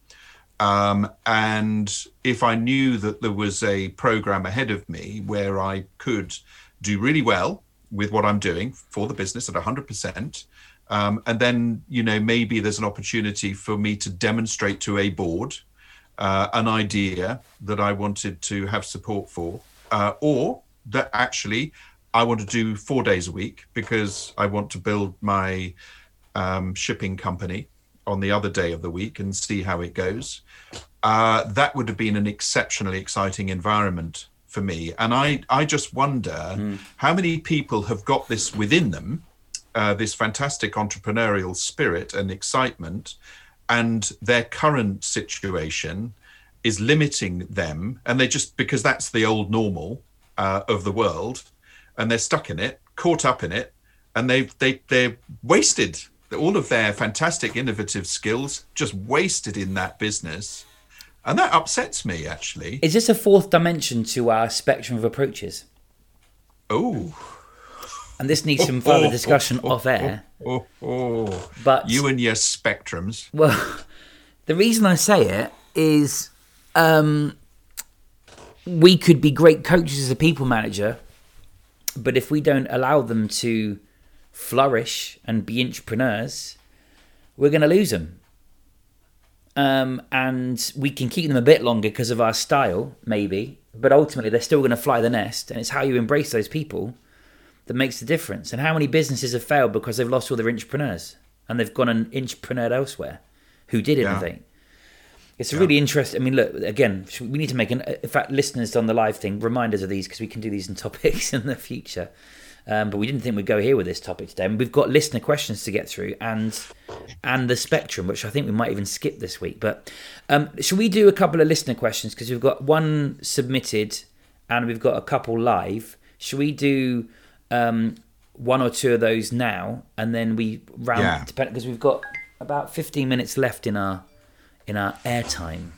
Um, and if I knew that there was a program ahead of me where I could do really well with what I'm doing for the business at 100%, um, and then, you know, maybe there's an opportunity for me to demonstrate to a board uh, an idea that I wanted to have support for, uh, or that actually I want to do four days a week because I want to build my um, shipping company on the other day of the week and see how it goes. Uh, that would have been an exceptionally exciting environment for me. And I, I just wonder mm. how many people have got this within them, uh, this fantastic entrepreneurial spirit and excitement, and their current situation is limiting them. And they just, because that's the old normal uh, of the world, and they're stuck in it, caught up in it, and they've they they're wasted. All of their fantastic innovative skills just wasted in that business. And that upsets me actually. Is this a fourth dimension to our spectrum of approaches? Oh. And this needs some further discussion off air. Oh, oh, But you and your spectrums. Well, the reason I say it is um, we could be great coaches as a people manager but if we don't allow them to flourish and be entrepreneurs, we're going to lose them. Um, and we can keep them a bit longer because of our style, maybe, but ultimately they're still going to fly the nest. And it's how you embrace those people that makes the difference. And how many businesses have failed because they've lost all their entrepreneurs and they've gone and entrepreneured elsewhere who did innovate? Yeah. It's yeah. really interesting. I mean, look again. We need to make an. In fact, listeners on the live thing, reminders of these because we can do these in topics in the future. Um, but we didn't think we'd go here with this topic today. And we've got listener questions to get through, and and the spectrum, which I think we might even skip this week. But um, should we do a couple of listener questions because we've got one submitted, and we've got a couple live. Should we do um, one or two of those now, and then we round? Yeah. Because we've got about fifteen minutes left in our in our airtime.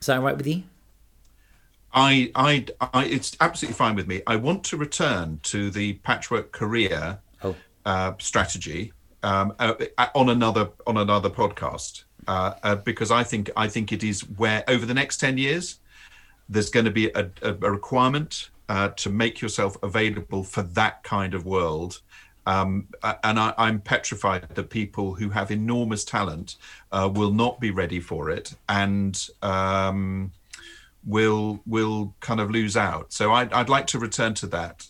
Is that right with you? I, I, I, it's absolutely fine with me. I want to return to the patchwork career oh. uh, strategy um, uh, on another on another podcast uh, uh, because I think I think it is where over the next ten years there's going to be a, a, a requirement uh, to make yourself available for that kind of world. Um, and I, am petrified that people who have enormous talent uh, will not be ready for it and um, will will kind of lose out. So I'd, I'd like to return to that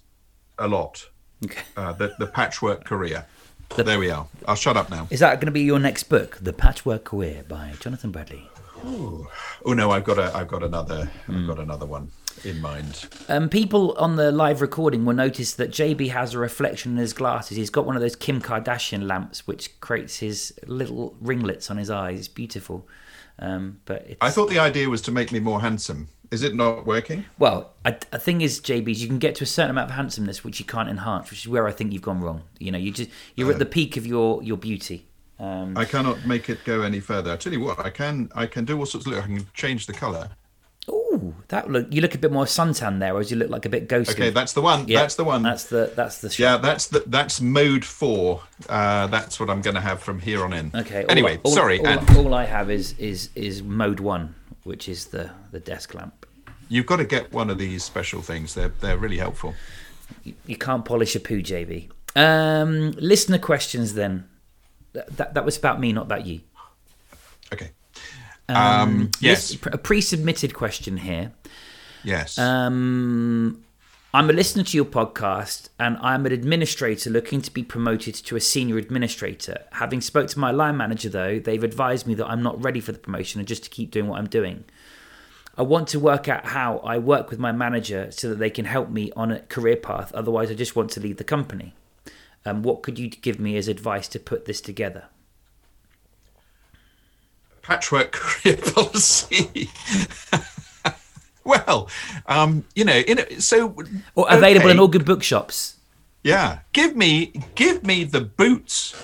a lot. Okay. Uh, the, the patchwork career. The, there we are. I'll shut up now. Is that going to be your next book, The Patchwork Career by Jonathan Bradley? Ooh. Oh no, I've got a, I've got another, mm. I've got another one in mind. Um, people on the live recording will notice that JB has a reflection in his glasses. He's got one of those Kim Kardashian lamps, which creates his little ringlets on his eyes. It's beautiful. Um, but it's... I thought the idea was to make me more handsome. Is it not working? Well, a, a thing is, JB, is you can get to a certain amount of handsomeness which you can't enhance, which is where I think you've gone wrong. You know, you just you're uh, at the peak of your your beauty. Um, I cannot make it go any further. I tell you what, I can I can do all sorts of look. I can change the color. Oh, that look you look a bit more suntan there, whereas you look like a bit ghostly. Okay, that's the one. Yeah, that's the one. That's the that's the. Yeah, that's the that's mode four. Uh, that's what I'm going to have from here on in. Okay. Anyway, all, sorry. All, and, all I have is is is mode one, which is the the desk lamp. You've got to get one of these special things. They're they're really helpful. You, you can't polish a poo, JB. Um, listener questions then. That, that was about me, not about you. Okay. Um, um, yes. A pre-submitted question here. Yes. Um, I'm a listener to your podcast, and I'm an administrator looking to be promoted to a senior administrator. Having spoke to my line manager, though, they've advised me that I'm not ready for the promotion and just to keep doing what I'm doing. I want to work out how I work with my manager so that they can help me on a career path. Otherwise, I just want to leave the company. Um, what could you give me as advice to put this together? Patchwork career policy. well, um, you know, in so or available okay. in all good bookshops. Yeah, give me give me the boots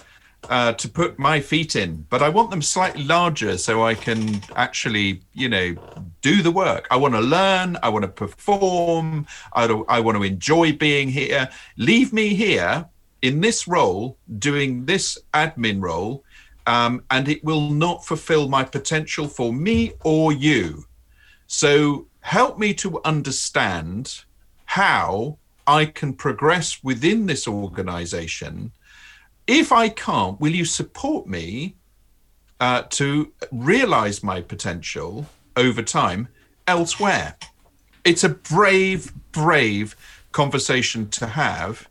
uh, to put my feet in, but I want them slightly larger so I can actually, you know, do the work. I want to learn. I want to perform. I, I want to enjoy being here. Leave me here in this role, doing this admin role, um, and it will not fulfill my potential for me or you. So help me to understand how I can progress within this organization. If I can't, will you support me uh, to realize my potential over time elsewhere? It's a brave, brave conversation to have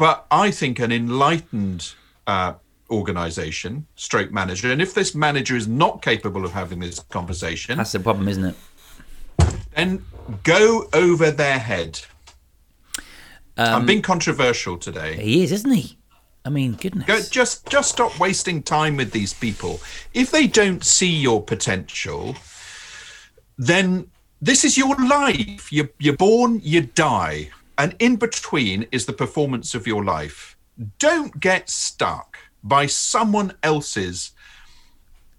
but I think an enlightened uh, organization, stroke manager, and if this manager is not capable of having this conversation, that's the problem, isn't it? Then go over their head. Um, I'm being controversial today. He is, isn't he? I mean, goodness. Go, just just stop wasting time with these people. If they don't see your potential, then this is your life. You're, you're born, you die and in between is the performance of your life. Don't get stuck by someone else's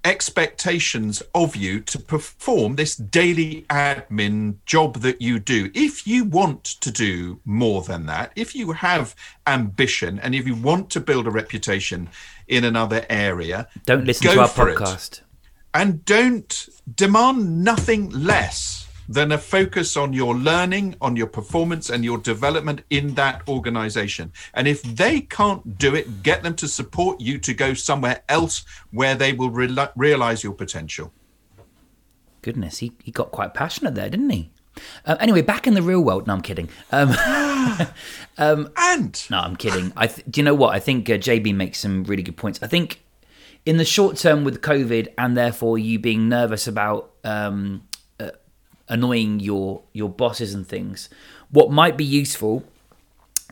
expectations of you to perform this daily admin job that you do. If you want to do more than that, if you have ambition and if you want to build a reputation in another area, don't listen to our podcast. It. And don't demand nothing less than a focus on your learning, on your performance, and your development in that organization. And if they can't do it, get them to support you to go somewhere else where they will re- realize your potential. Goodness, he, he got quite passionate there, didn't he? Uh, anyway, back in the real world. No, I'm kidding. Um, um, and no, I'm kidding. I th- do you know what? I think uh, JB makes some really good points. I think in the short term with COVID, and therefore you being nervous about um, annoying your your bosses and things. What might be useful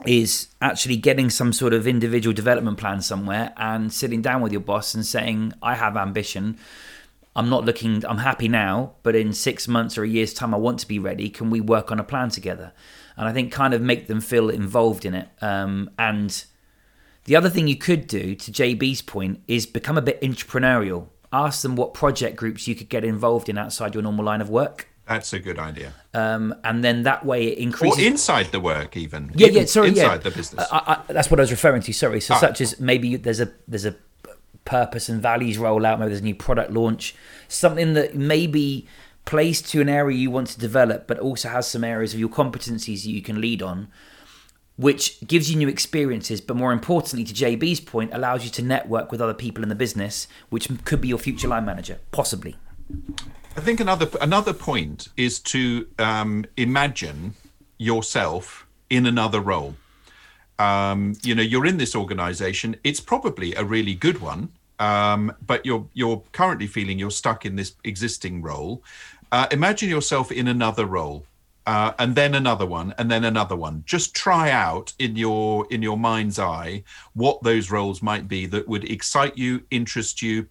is actually getting some sort of individual development plan somewhere and sitting down with your boss and saying, "I have ambition. I'm not looking. I'm happy now, but in six months or a year's time, I want to be ready. Can we work on a plan together?" And I think kind of make them feel involved in it. Um, and the other thing you could do, to JB's point, is become a bit entrepreneurial. Ask them what project groups you could get involved in outside your normal line of work That's a good idea. um, and then that way it Or increases. inside the work, even. yeah, yeah, sorry, inside yeah. the business. I, I, that's what I was referring to. Sorry, so Ah. such as maybe there's a there's a purpose and values rollout. Maybe there's a new product launch, something that maybe plays to an area you want to develop, but also has some areas of your competencies that you can lead on, which gives you new experiences. But more importantly, to JB's point, allows you to network with other people in the business, which could be your future line manager, possibly. I think another another point is to um, imagine yourself in another role. Um, you know, you're in this organization. It's probably a really good one, um, but you're you're currently feeling you're stuck in this existing role. Uh, imagine yourself in another role, uh, and then another one, and then another one. Just try out in your in your mind's eye what those roles might be that would excite you, interest you,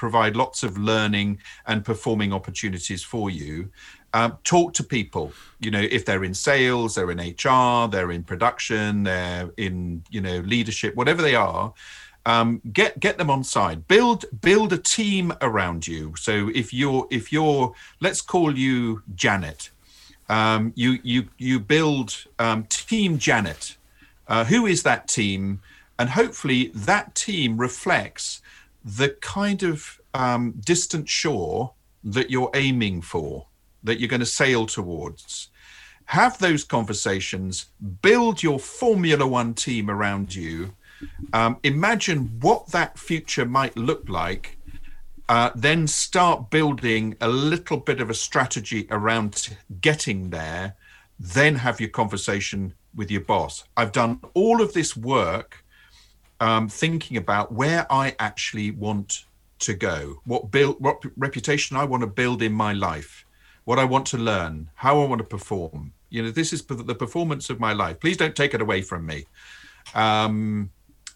provide lots of learning and performing opportunities for you. Um, talk to people. You know, if they're in sales, they're in HR, they're in production, they're in you know leadership, whatever they are. Um, get get them on side. Build build a team around you. So if you're if you're let's call you Janet, um, you you you build um, team Janet. Uh, who is that team? And hopefully that team reflects the kind of um, distant shore that you're aiming for, that you're going to sail towards. Have those conversations. Build your Formula One team around you. Um, imagine what that future might look like uh, then start building a little bit of a strategy around getting there, then have your conversation with your boss. I've done all of this work um, thinking about where I actually want to go, what build, what reputation I want to build in my life, what I want to learn, how I want to perform. You know, this is the performance of my life. Please don't take it away from me. Um,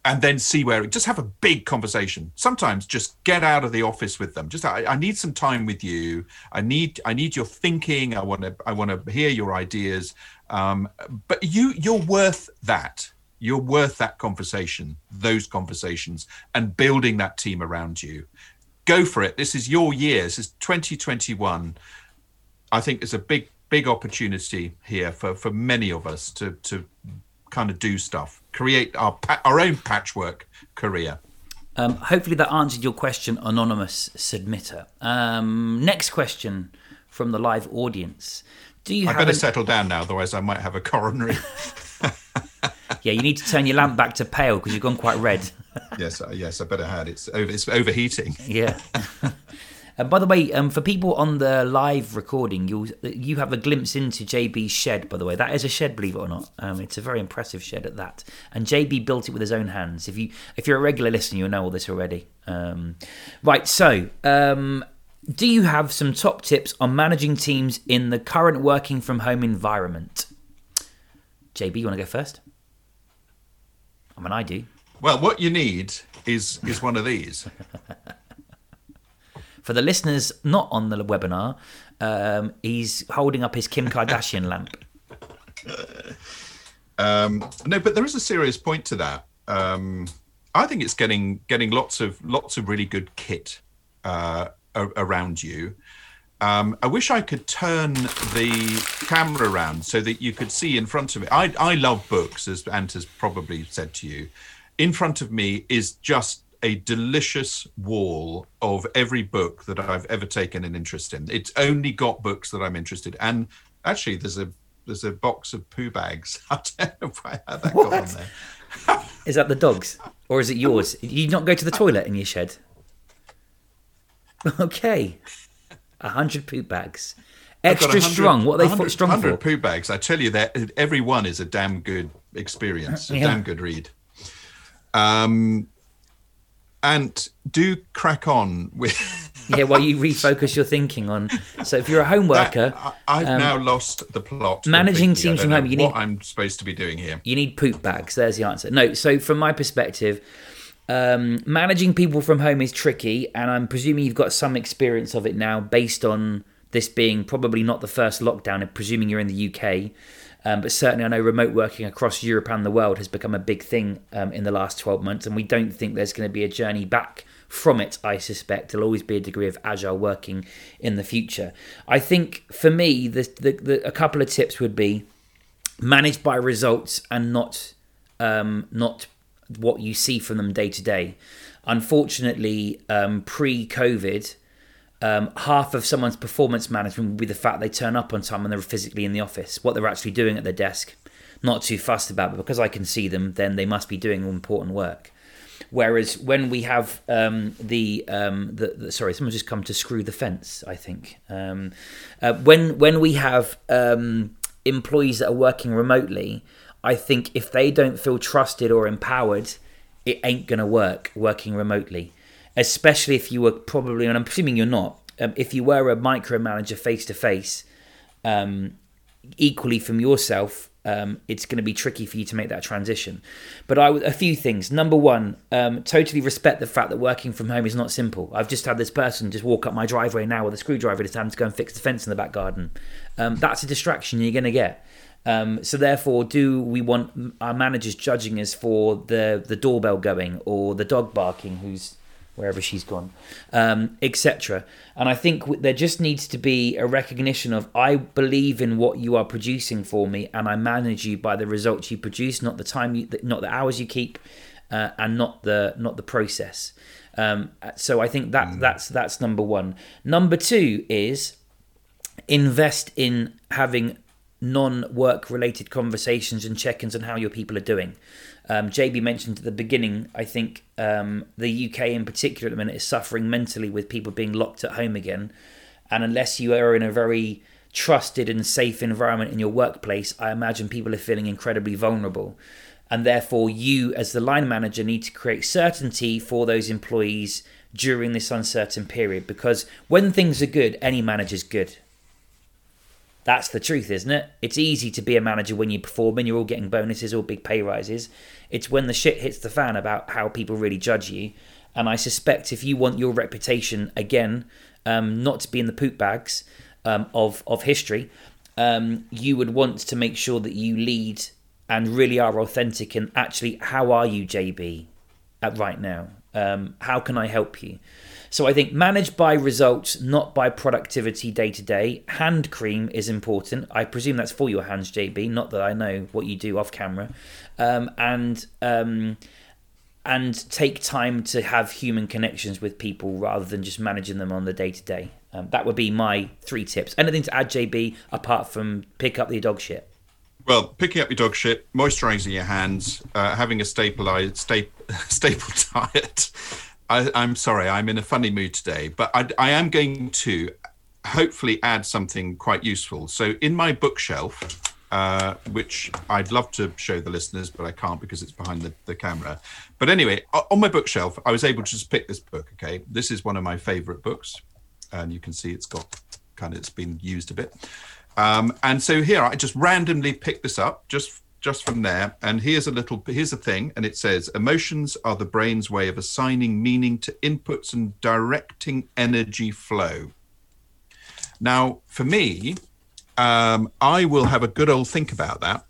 and then see where it. just have a big conversation sometimes just get out of the office with them just I, I need some time with you i need i need your thinking i want to i want to hear your ideas um, but you you're worth that you're worth that conversation those conversations and building that team around you go for it this is your year this is 2021 i think it's a big big opportunity here for for many of us to to kind of do stuff, create our our own patchwork career. Um, hopefully that answered your question, anonymous submitter. Um, next question from the live audience: Do you I better an- settle down now, otherwise I might have a coronary. Yeah, you need to turn your lamp back to pale because you've gone quite red. yes, uh, yes, I better had it's over, it's overheating. Yeah. And by the way, um, for people on the live recording, you you have a glimpse into JB's shed. By the way, that is a shed, believe it or not. Um, it's a very impressive shed at that. And JB built it with his own hands. If you if you're a regular listener, you'll know all this already. Um, right. So, um, do you have some top tips on managing teams in the current working from home environment? JB, you want to go first? I mean, I do. Well, what you need is is one of these. For the listeners not on the webinar, um, he's holding up his Kim Kardashian lamp. Um, no, but there is a serious point to that. Um, I think it's getting getting lots of lots of really good kit uh, around you. Um, I wish I could turn the camera around so that you could see in front of me. I, I love books, as Ant has probably said to you. In front of me is just a delicious wall of every book that I've ever taken an interest in. It's only got books that I'm interested. in. And actually, there's a there's a box of poo bags. I don't know why how that got on there. Is that the dog's? Or is it yours? You not go to the toilet in your shed? Okay. A hundred poop bags. Extra strong. What are they 100 strong 100 for? poo bags. I tell you that every one is a damn good experience, a Yeah. damn good read. Um, and do crack on with. Yeah, while you refocus your thinking on. So if you're a home worker, I, I've now lost the plot. um, managing teams from home, you what I'm supposed to be doing here. you need poop bags. There's the answer. No, so from my perspective, um, managing people from home is tricky, and I'm presuming you've got some experience of it now, based on this being probably not the first lockdown. And presuming you're in the UK, um, but certainly I know remote working across Europe and the world has become a big thing um, in the last 12 months, and we don't think there's going to be a journey back from it, I suspect there'll always be a degree of agile working in the future. I think for me, the, the, the a couple of tips would be managed by results and not um, not what you see from them day to day. Unfortunately, um, pre-COVID, um, half of someone's performance management would be the fact they turn up on time and they're physically in the office, what they're actually doing at their desk. Not too fussed about, but because I can see them, then they must be doing important work. Whereas when we have um, the, um, the, the, sorry, someone just come to screw the fence. I think um, uh, when when we have um, employees that are working remotely, I think if they don't feel trusted or empowered, it ain't gonna work working remotely especially if you were probably, and I'm assuming you're not, um, if you were a micromanager face to face, equally from yourself, um, it's going to be tricky for you to make that transition. But I, a few things. Number one, um, totally respect the fact that working from home is not simple. I've just had this person just walk up my driveway now with a screwdriver in his to go and fix the fence in the back garden. Um, that's a distraction you're going to get. Um, so therefore, do we want our managers judging us for the the doorbell going or the dog barking, who's wherever she's gone, um, etc. And I think there just needs to be a recognition of I believe in what you are producing for me, and I manage you by the results you produce, not the time you, not the hours you keep, uh, and not the not the process. Um, so I think that mm. that's that's number one. Number two is invest in having non-work related conversations and check-ins on how your people are doing. Um, JB mentioned at the beginning, I think um, the UK in particular at the minute is suffering mentally with people being locked at home again. And unless you are in a very trusted and safe environment in your workplace, I imagine people are feeling incredibly vulnerable. And therefore, you as the line manager need to create certainty for those employees during this uncertain period because when things are good, any manager's good. That's the truth, isn't it? It's easy to be a manager when you perform and you're all getting bonuses or big pay rises. It's when the shit hits the fan about how people really judge you. And I suspect if you want your reputation again, um, not to be in the poop bags um, of of history, um, you would want to make sure that you lead and really are authentic. And actually, how are you, JB, at right now? Um, how can I help you? So I think manage by results, not by productivity day to day. Hand cream is important. I presume that's for your hands, JB. Not that I know what you do off camera, um, and um, and take time to have human connections with people rather than just managing them on the day to day. That would be my three tips. Anything to add, JB, apart from pick up the dog shit? Well, picking up your dog shit, moisturising your hands, uh, having a staple, sta- staple diet, I, am sorry, I'm in a funny mood today, but I, I, am going to hopefully add something quite useful. So, in my bookshelf, uh, which I'd love to show the listeners, but I can't because it's behind the, the camera. But anyway, on my bookshelf, I was able to just pick this book. Okay, this is one of my favorite books, and you can see it's got kind of it's been used a bit. Um, and so here I just randomly picked this up just just from there. And here's a little, here's a thing, and it says emotions are the brain's way of assigning meaning to inputs and directing energy flow. Now, for me, um, I will have a good old think about that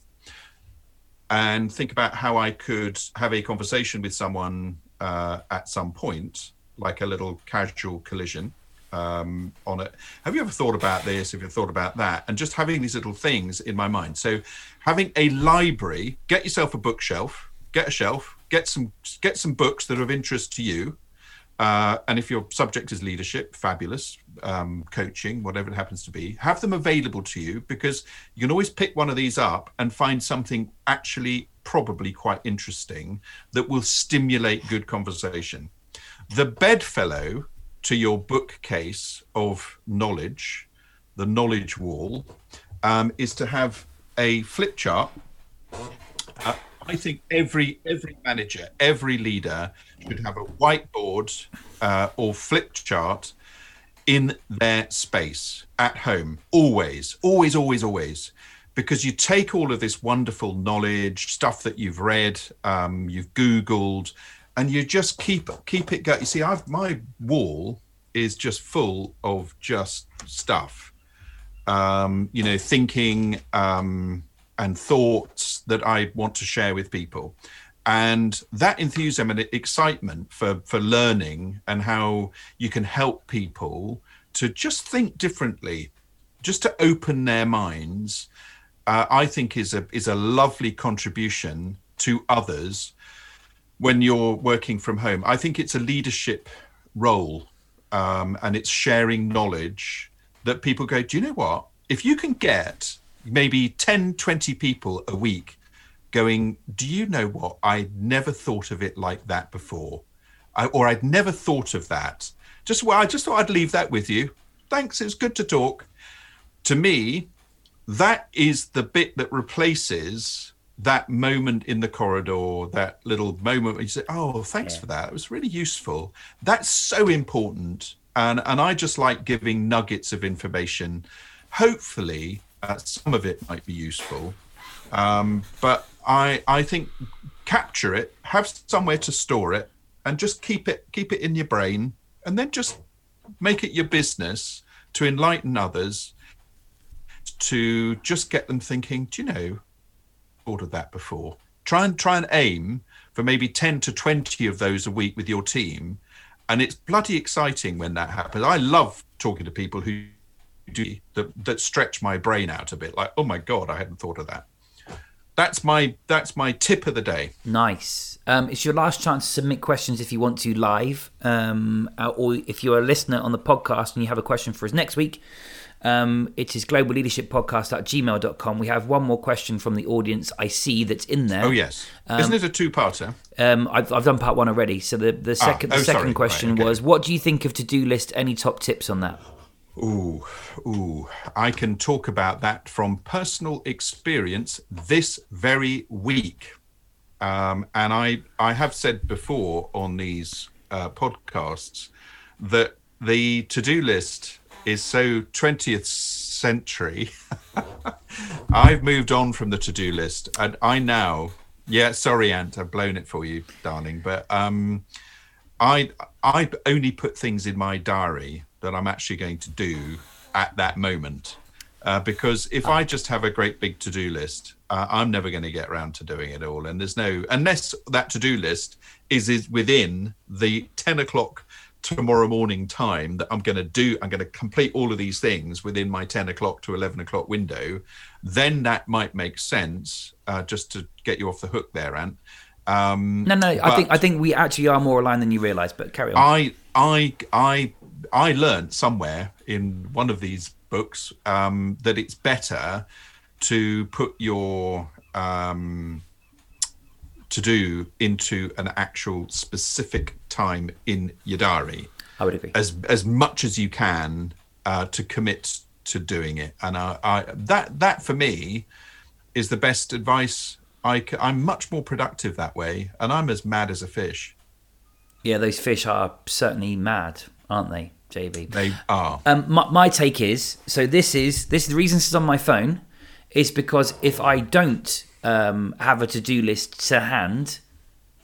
and think about how I could have a conversation with someone uh, at some point, like a little casual collision um, on it. Have you ever thought about this? Have you thought about that? And just having these little things in my mind. So having a library, get yourself a bookshelf, get a shelf, get some get some books that are of interest to you. Uh, and if your subject is leadership, fabulous, um, coaching, whatever it happens to be, have them available to you because you can always pick one of these up and find something actually probably quite interesting that will stimulate good conversation. The bedfellow to your bookcase of knowledge, the knowledge wall, um, is to have a flip chart. Uh, I think every every manager, every leader should have a whiteboard uh, or flip chart in their space at home. Always, always, always, always. Because you take all of this wonderful knowledge, stuff that you've read, um, you've Googled, and you just keep keep it going. You see, I've my wall is just full of just stuff. Um, you know, thinking um, and thoughts that I want to share with people. and that enthusiasm and excitement for for learning and how you can help people to just think differently just to open their minds uh, i think is a is a lovely contribution to others when you're working from home i think it's a leadership role um, and it's sharing knowledge that people go do you know what if you can get maybe 10 20 people a week going, Do you know what? I never thought of it like that before. I, or I'd never thought of that. Just well, I just thought I'd leave that with you. Thanks. It's good to talk. To me, that is the bit that replaces that moment in the corridor, that little moment where you say, Oh, thanks yeah. for that. It was really useful. That's so important. And and I just like giving nuggets of information. Hopefully, uh, some of it might be useful. Um, but I I think capture it, have somewhere to store it, and just keep it keep it in your brain, and then just make it your business to enlighten others, to just get them thinking. Do you know? Thought of that before. Try and try and aim for maybe ten to twenty of those a week with your team, and it's bloody exciting when that happens. I love talking to people who do that that stretch my brain out a bit. Like, oh my god, I hadn't thought of that that's my that's my tip of the day. Nice. Um, it's your last chance to submit questions if you want to live, um, uh, or if you're a listener on the podcast and you have a question for us next week. Um, it is global leadership podcast at gmail.com. We have one more question from the audience I see that's in there. Oh, yes. Um, Isn't it a two parter? Um, I've, I've done part one already. So the, the ah, second, ah, oh, the second sorry. question right, okay. was what do you think of to do list? Any top tips on that? Ooh, ooh, I can talk about that from personal experience this very week. Um, and I, I have said before on these uh, podcasts that the to do list is so 20th century. I've moved on from the to do list. And I now, yeah, sorry, Ant, I've blown it for you, darling. But um, I, I only put things in my diary that I'm actually going to do at that moment. Uh, because if I just have a great big to do list, uh, I'm never going to get around to doing it all. And there's no, unless that to do list is, is within the 10 o'clock tomorrow morning time that I'm going to do, I'm going to complete all of these things within my 10 o'clock to 11 o'clock window, then that might make sense uh, just to get you off the hook there, Ant. Um, no, no, I think I think we actually are more aligned than you realise. But carry on. I I I I learned somewhere in one of these books um, that it's better to put your um, to do into an actual specific time in your diary. I would agree. As as much as you can uh, to commit to doing it, and I, I, that that for me is the best advice. I I'm much more productive that way, and I'm as mad as a fish. Yeah, those fish are certainly mad, aren't they? JB. They are. Um, my, my take is so. This is this is the reason it's on my phone is because if I don't um, have a to do list to hand,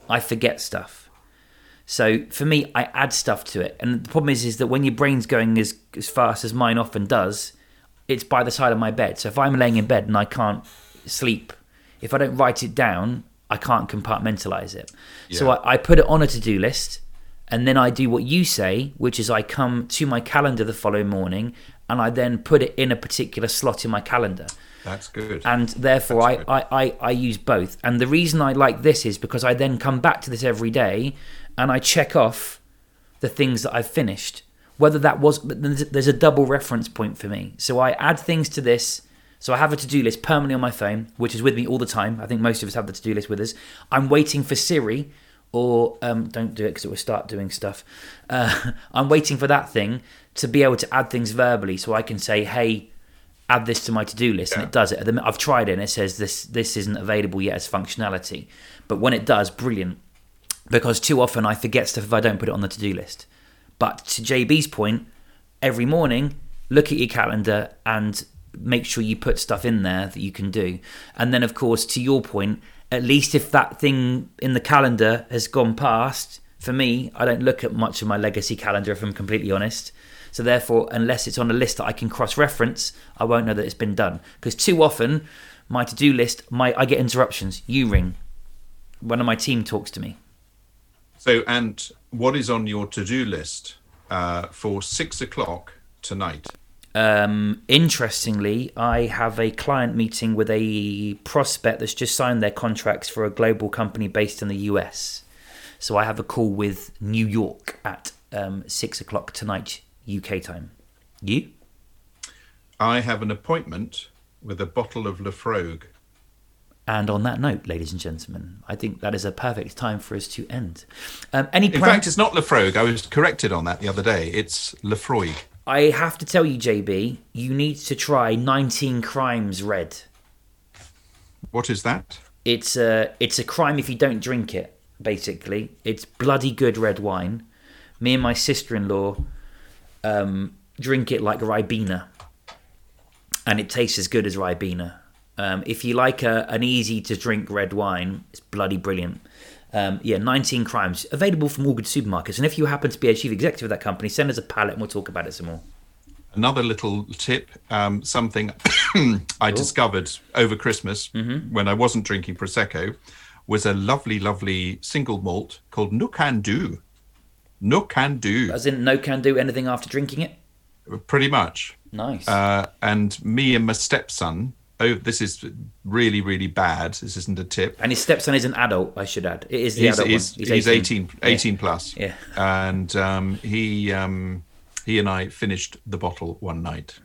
I forget stuff. So for me, I add stuff to it, and the problem is is that when your brain's going as as fast as mine often does, it's by the side of my bed. So if I'm laying in bed and I can't sleep, if I don't write it down, I can't compartmentalize it. Yeah. So I, I put it on a to do list and then I do what you say, which is I come to my calendar the following morning and I then put it in a particular slot in my calendar. That's good. And therefore, I, I, I, I, use both. And the reason I like this is because I then come back to this every day and I check off the things that I've finished. Whether that was, there's a double reference point for me. So I add things to this. So I have a to do list permanently on my phone, which is with me all the time. I think most of us have the to do list with us. I'm waiting for Siri or um, don't do it because it will start doing stuff. Uh, I'm waiting for that thing to be able to add things verbally, so I can say, "Hey, add this to my to-do list," yeah. and it does it. I've tried it, and it says this this isn't available yet as functionality, but when it does, brilliant. Because too often I forget stuff if I don't put it on the to-do list. But to JB's point, every morning look at your calendar and make sure you put stuff in there that you can do. And then, of course, to your point, at least if that thing in the calendar has gone past, for me, I don't look at much of my legacy calendar if I'm completely honest. So therefore, unless it's on a list that I can cross-reference, I won't know that it's been done. Because too often, my to-do list, my I get interruptions. You ring, one of my team talks to me. So, and what is on your to-do list uh, for six o'clock tonight? Um, interestingly, I have a client meeting with a prospect that's just signed their contracts for a global company based in the US. So I have a call with New York at um, six o'clock tonight, UK time. You? I have an appointment with a bottle of Lafrogue. And on that note, ladies and gentlemen, I think that is a perfect time for us to end. Um, any In plan- fact, it's not Lafrogue. I was corrected on that the other day. It's Laphroaig. I have to tell you, JB, you need to try 19 Crimes Red. What is that? It's a it's a crime if you don't drink it. Basically, it's bloody good red wine. Me and my sister-in-law um, drink it like Ribena, and it tastes as good as Ribena. Um, if you like a, an easy to drink red wine, it's bloody brilliant. Um, yeah, 19 crimes available from all good supermarkets. And if you happen to be a chief executive of that company, send us a pallet and we'll talk about it some more. Another little tip, um, something I discovered over Christmas when I wasn't drinking Prosecco, was a lovely, lovely single malt called Nook and can Do, As in, no can do anything after drinking it. pretty much. Nice. Uh, and me and my stepson, oh, this is really, really bad. This isn't a tip. and his stepson is an adult, I should add. It is the He's, adult he's, one. he's 18, 18 plus. Yeah. And um, he, um, he and I finished the bottle one night.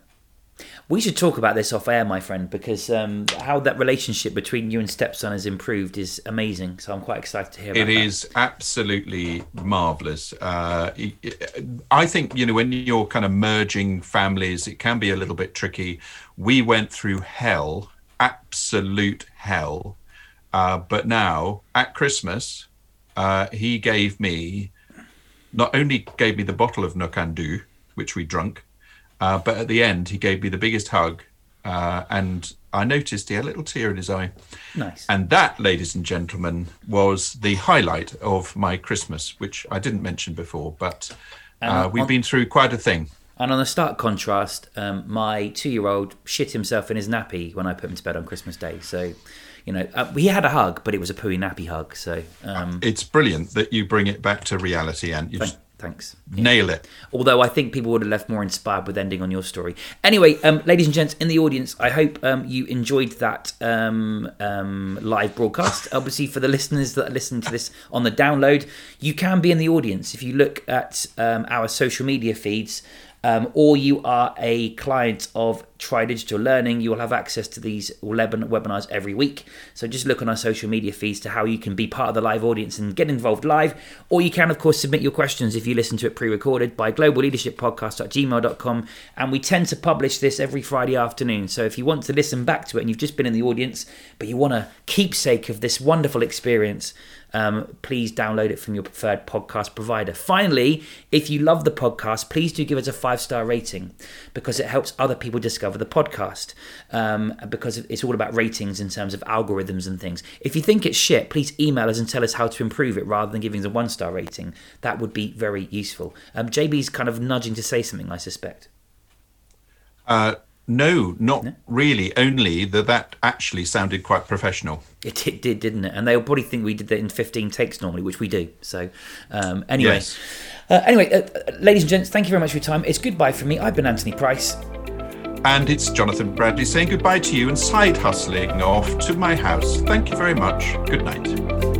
We should talk about this off air, my friend, because um, how that relationship between you and stepson has improved is amazing. So I'm quite excited to hear about It that. is absolutely marvelous. Uh, I think you know when you're kind of merging families, it can be a little bit tricky. We went through hell, absolute hell, uh, but now at Christmas, uh, he gave me not only gave me the bottle of Nokandu, which we drunk, uh, but at the end he gave me the biggest hug, uh, and I noticed he had a little tear in his eye. Nice. And that, ladies and gentlemen, was the highlight of my Christmas, which I didn't mention before, but uh, we've been through quite a thing. And on a stark contrast, um, my two-year-old shit himself in his nappy when I put him to bed on Christmas Day. So, you know, uh, he had a hug, but it was a pooey nappy hug. So, um, It's brilliant that you bring it back to reality and you just thanks. nail it. Although I think people would have left more inspired with ending on your story. Anyway, um, ladies and gents in the audience, I hope um, you enjoyed that um, um, live broadcast. Obviously, for the listeners that are listening to this on the download, you can be in the audience if you look at um, our social media feeds. Um, or you are a client of Try Digital Learning, you will have access to these 11 webinars every week. So just look on our social media feeds to how you can be part of the live audience and get involved live. Or you can, of course, submit your questions if you listen to it pre recorded by globalleadershippodcast.gmail.com. And we tend to publish this every Friday afternoon. So if you want to listen back to it and you've just been in the audience, but you want a keepsake of this wonderful experience, um, please download it from your preferred podcast provider. Finally, if you love the podcast, please do give us a five star rating because it helps other people discover the podcast. Um, because it's all about ratings in terms of algorithms and things. If you think it's shit, please email us and tell us how to improve it rather than giving us a one star rating. That would be very useful. Um, JB's kind of nudging to say something, I suspect. Uh, no, not really, only that that actually sounded quite professional. It, it did, didn't it? And they'll probably think we did that in 15 takes normally, which we do. So, um, anyway. Yes. Uh, anyway, uh, ladies and gents, thank you very much for your time. It's goodbye from me. I've been Anthony Price. And it's Jonathan Bradley saying goodbye to you and side hustling off to my house. Thank you very much. Good night.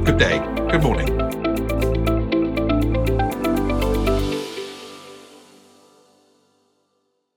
Good day. Good morning.